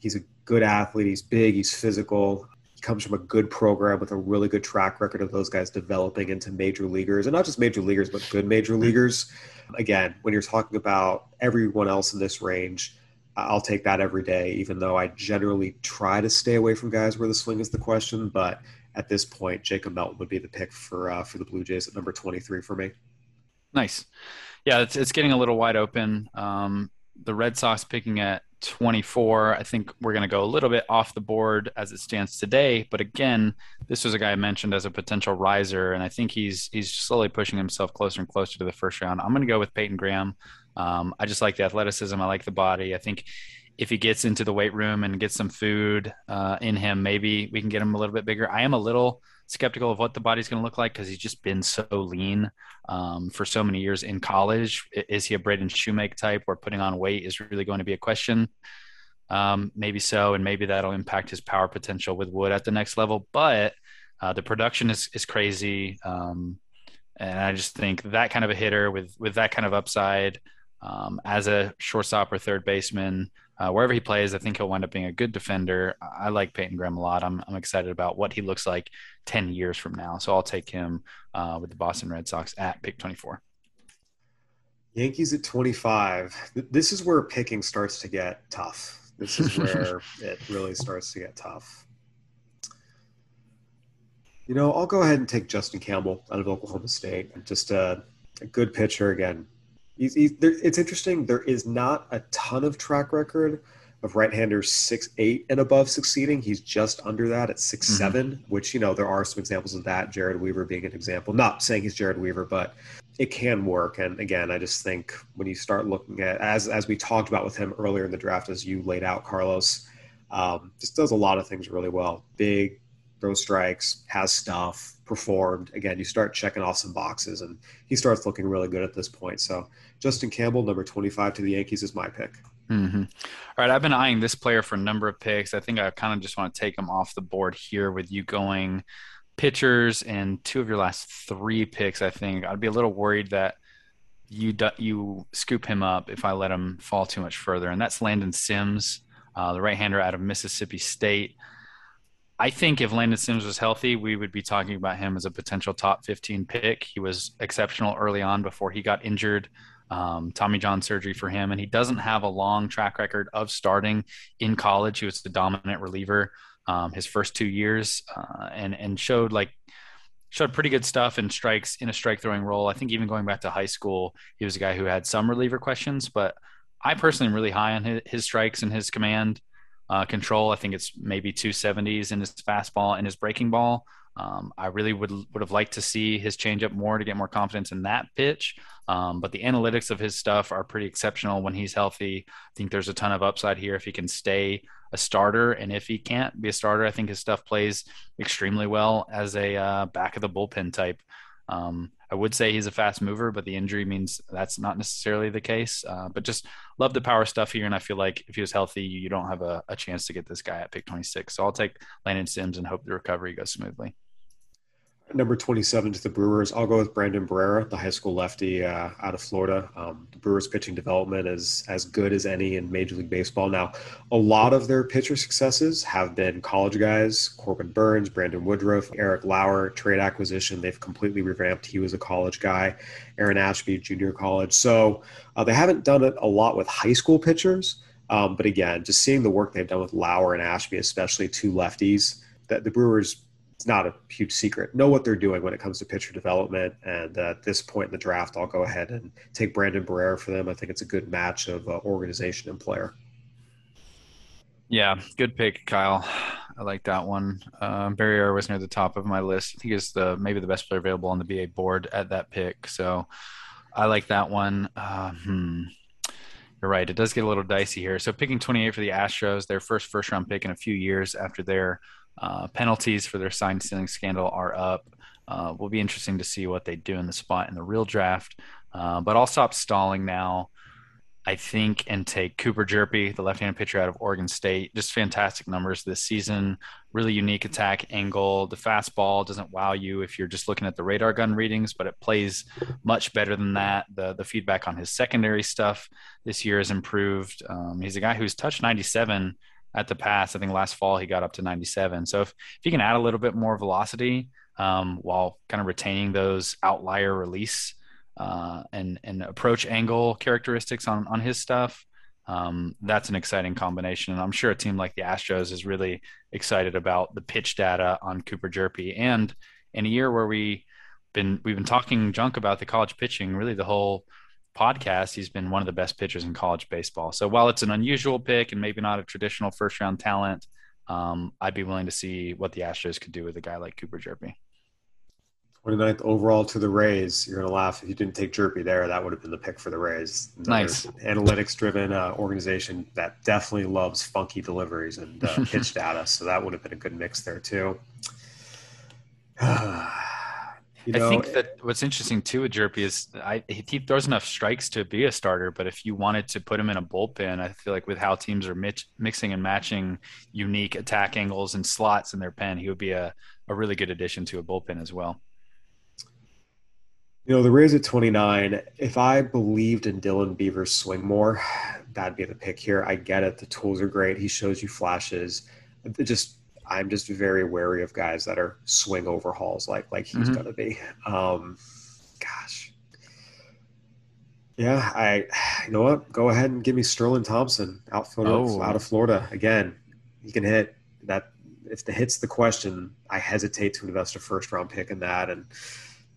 He's a good athlete, he's big, he's physical comes from a good program with a really good track record of those guys developing into major leaguers and not just major leaguers but good major mm-hmm. leaguers. Again when you're talking about everyone else in this range i'll take that every day even though i generally try to stay away from guys where the swing is the question but at this point jacob melton would be the pick for uh, for the blue jays at number 23 for me. Nice. Yeah it's, it's getting a little wide open. Um, the red sox picking at 24. I think we're going to go a little bit off the board as it stands today. But again, this was a guy I mentioned as a potential riser, and I think he's he's slowly pushing himself closer and closer to the first round. I'm going to go with Peyton Graham. Um, I just like the athleticism. I like the body. I think if he gets into the weight room and gets some food uh, in him, maybe we can get him a little bit bigger. I am a little skeptical of what the body's going to look like because he's just been so lean um, for so many years in college. Is he a Braden Shewmake type where putting on weight is really going to be a question? Um, maybe so, and maybe that'll impact his power potential with Wood at the next level. But uh, the production is is crazy, um, and I just think that kind of a hitter with with that kind of upside um, as a shortstop or third baseman uh, wherever he plays, I think he'll wind up being a good defender. I like Peyton Graham a lot. I'm, I'm excited about what he looks like 10 years from now. So I'll take him uh, with the Boston Red Sox at pick 24. Yankees at 25. This is where picking starts to get tough. This is where it really starts to get tough. You know, I'll go ahead and take Justin Campbell out of Oklahoma State. Just a, a good pitcher again. He's, he's, there, it's interesting. There is not a ton of track record of right-handers six eight and above succeeding. He's just under that at 6 mm-hmm. seven, which you know there are some examples of that. Jered Weaver being an example. Not saying he's Jered Weaver, but it can work. And again, I just think when you start looking at as as we talked about with him earlier in the draft, as you laid out, Carlos, um, just does a lot of things really well. Big, throws strikes, has stuff, performed. Again, you start checking off some boxes, and he starts looking really good at this point. So Justin Campbell, number 25 to the Yankees, is my pick. Mm-hmm. All right, I've been eyeing this player for a number of picks. I think I kind of just want to take him off the board here with you going pitchers and two of your last three picks. I think I'd be a little worried that you you scoop him up if I let him fall too much further, and that's Landon Sims, uh, the right-hander out of Mississippi State. I think if Landon Sims was healthy, we would be talking about him as a potential top 15 pick. He was exceptional early on before he got injured. Um, Tommy John surgery for him, and he doesn't have a long track record of starting in college. He was the dominant reliever um, his first two years, uh, and and showed like showed pretty good stuff in strikes in a strike throwing role. I think even going back to high school, he was a guy who had some reliever questions, but I personally am really high on his, his strikes and his command uh, control. I think it's maybe 270s in his fastball and his breaking ball. Um, I really would would have liked to see his changeup more to get more confidence in that pitch. Um, but the analytics of his stuff are pretty exceptional when he's healthy. I think there's a ton of upside here if he can stay a starter, and if he can't be a starter, I think his stuff plays extremely well as a uh, back of the bullpen type. Um, I would say he's a fast mover, but the injury means that's not necessarily the case. Uh, but just love the power stuff here, and I feel like if he was healthy, you don't have a, a chance to get this guy at pick 26. So I'll take Landon Sims and hope the recovery goes smoothly. Number 27 to the Brewers, I'll go with Brandon Barrera, the high school lefty uh, out of Florida. Um, the Brewers' pitching development is as good as any in Major League Baseball. Now, a lot of their pitcher successes have been college guys Corbin Burnes, Brandon Woodruff, Eric Lauer, trade acquisition. They've completely revamped. He was a college guy. Aaron Ashby, junior college. So uh, they haven't done it a lot with high school pitchers. Um, but again, just seeing the work they've done with Lauer and Ashby, especially two lefties, that the Brewers it's not a huge secret. Know what they're doing when it comes to pitcher development. And uh, at this point in the draft, I'll go ahead and take Brandon Barrera for them. I think it's a good match of uh, organization and player. Yeah, good pick, Kyle. I like that one. Um, Barrera was near the top of my list. I think he's the maybe the best player available on the BA board at that pick. So I like that one. Uh, hmm. You're right. It does get a little dicey here. So picking 28 for the Astros, their first first round pick in a few years after their uh, penalties for their sign stealing scandal are up. Uh, will be interesting to see what they do in the spot in the real draft. Uh, but I'll stop stalling now. I think and take Cooper Hjerpe, the left-handed pitcher out of Oregon State. Just fantastic numbers this season. Really unique attack angle. The fastball doesn't wow you if you're just looking at the radar gun readings, but it plays much better than that. The the feedback on his secondary stuff this year has improved. Um, he's a guy who's touched 97 at the pass. I think last fall he got up to 97. So if, if you can add a little bit more velocity um, while kind of retaining those outlier release uh, and and approach angle characteristics on on his stuff, um, that's an exciting combination. And I'm sure a team like the Astros is really excited about the pitch data on Cooper Hjerpe. And in a year where we been we've been talking junk about the college pitching, really the whole podcast, he's been one of the best pitchers in college baseball. So while it's an unusual pick and maybe not a traditional first round talent, um, I'd be willing to see what the Astros could do with a guy like Cooper Hjerpe. 29th overall to the Rays. You're going to laugh if you didn't take Hjerpe there. That would have been the pick for the Rays. Another nice. Analytics driven uh, organization that definitely loves funky deliveries and uh, pitch data. So that would have been a good mix there, too. You know, I think that what's interesting too with Hjerpe is I, he throws enough strikes to be a starter, but if you wanted to put him in a bullpen, I feel like with how teams are mix, mixing and matching unique attack angles and slots in their pen, he would be a, a really good addition to a bullpen as well. You know, the Rays at 29, if I believed in Dylan Beavers' swing more, that'd be the pick here. I get it. The tools are great. He shows you flashes. It just I'm just very wary of guys that are swing overhauls like like he's mm-hmm. going to be. Um, gosh, Yeah, I. You know what? Go ahead and give me Sterling Thompson, outfielder Oh. out of Florida. Again, he can hit. That if the hit's the question, I hesitate to invest a first round pick in that. And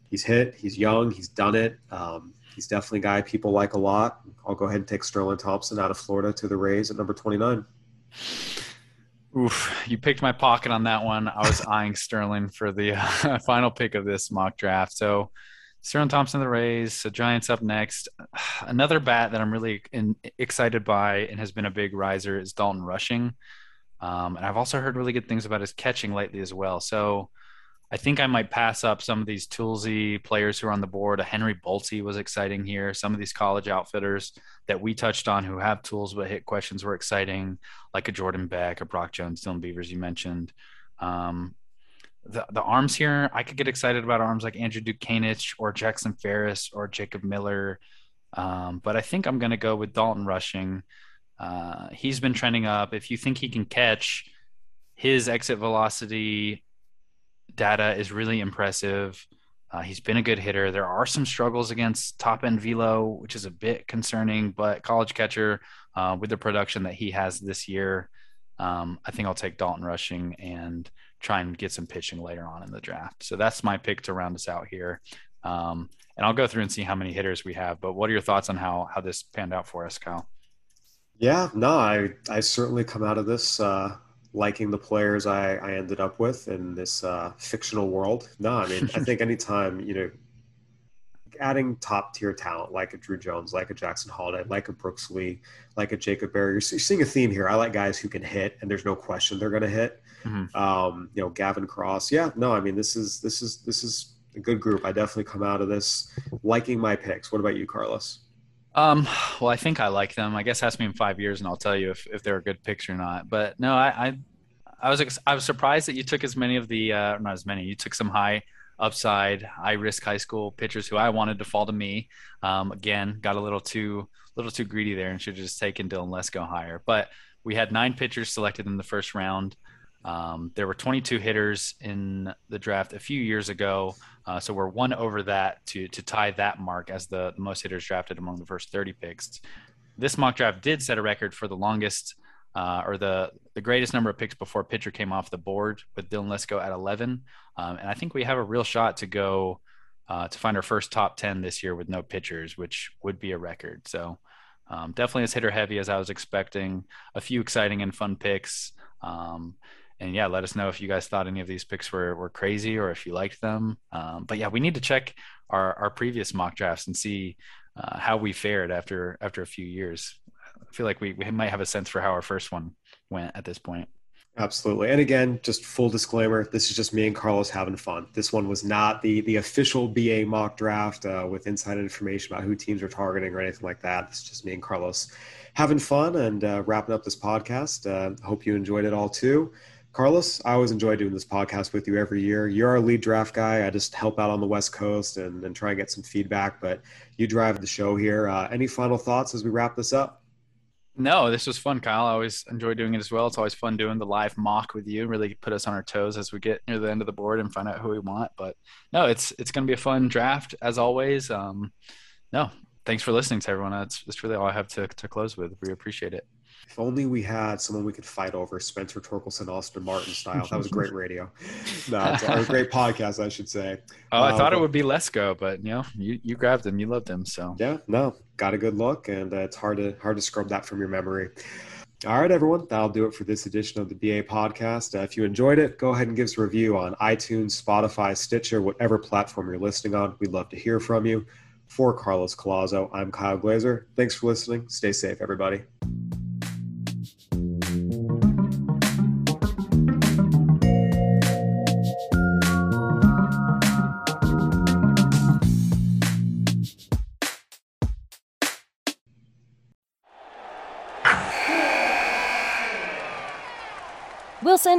he's hit. He's young. He's done it. Um, he's definitely a guy people like a lot. I'll go ahead and take Sterling Thompson out of Florida to the Rays at number twenty nine. Oof, you picked my pocket on that one. I was eyeing Sterling for the uh, final pick of this mock draft. So Sterling Thompson, the Rays, the Giants up next. Another bat that I'm really in, excited by and has been a big riser is Dalton Rushing. Um, and I've also heard really good things about his catching lately as well. So I think I might pass up some of these toolsy players who are on the board. A Henry Bolte was exciting here. Some of these college outfitters that we touched on who have tools but hit questions were exciting, like a Jordan Beck, a Brock Jones, Dylan Beavers you mentioned. Um, the, the arms here, I could get excited about arms like Andrew Dutkanych or Jackson Ferris or Jacob Miller. Um, but I think I'm going to go with Dalton Rushing. Uh, he's been trending up. If you think he can catch, his exit velocity data is really impressive. Uh, he's been a good hitter. There are some struggles against top end velo, which is a bit concerning, but college catcher uh, with the production that he has this year, um, I think I'll take Dalton rushing and try and get some pitching later on in the draft. So that's my pick to round us out here. Um, and I'll go through and see how many hitters we have. But what are your thoughts on how how this panned out for us, Kyle? Yeah, no, I I certainly come out of this uh, liking the players I, I ended up with in this uh, fictional world. No, I mean I think anytime you know adding top tier talent like a Druw Jones, like a Jackson Holliday, like a Brooks Lee, like a Jacob Berry, you're seeing a theme here. I like guys who can hit, and there's no question they're going to hit. Mhm. Um, you know, Gavin Cross. Yeah, no, I mean this is this is this is a good group. I definitely come out of this liking my picks. What about you, Carlos? Um, well, I think I like them. I guess ask me in five years, and I'll tell you if, if they're a good picks or not. But no, I, I, I was I was surprised that you took as many of the uh, not as many. You took some high upside, high risk high school pitchers who I wanted to fall to me. Um, again, got a little too little too greedy there, and should have just taken Dylan Lesko higher. But we had nine pitchers selected in the first round. Um, there were 22 hitters in the draft a few years ago, uh, so we're one over that to to tie that mark as the, the most hitters drafted among the first 30 picks. This mock draft did set a record for the longest uh, or the the greatest number of picks before pitcher came off the board with Dylan Lesko at 11, um, and I think we have a real shot to go uh, to find our first top 10 this year with no pitchers, which would be a record. So. Um, definitely as hitter heavy as I was expecting. A few exciting and fun picks. Um, and yeah, let us know if you guys thought any of these picks were, were crazy or if you liked them. Um, but yeah, we need to check our, our previous mock drafts and see uh, how we fared after after a few years. I feel like we, we might have a sense for how our first one went at this point. Absolutely. And again, just full disclaimer, this is just me and Carlos having fun. This one was not the the official BA mock draft uh, with inside information about who teams are targeting or anything like that. It's just me and Carlos having fun and uh, wrapping up this podcast. Uh, hope you enjoyed it all too. Carlos, I always enjoy doing this podcast with you every year. You're our lead draft guy. I just help out on the West Coast and, and try and get some feedback, but you drive the show here. Uh, any final thoughts as we wrap this up? No, this was fun, Kyle. I always enjoy doing it as well. It's always fun doing the live mock with you. Really put us on our toes as we get near the end of the board and find out who we want. But no, it's it's going to be a fun draft as always. Um, no, thanks for listening to everyone. That's that's really all I have to to close with. We appreciate it. If only we had someone we could fight over, Spencer Torkelson, Austin Martin style. That was a great radio. no, it's a great podcast, I should say. Oh, I Uh, thought it would be Lesko, but you know, you, you grabbed him, you loved him, so Yeah, no, got a good look, and uh, it's hard to hard to scrub that from your memory. All right, everyone, that'll do it for this edition of the BA podcast. Uh, if you enjoyed it, go ahead and give us a review on iTunes, Spotify, Stitcher, whatever platform you're listening on. We'd love to hear from you. For Carlos Collazo, I'm Kyle Glaser. Thanks for listening. Stay safe, everybody.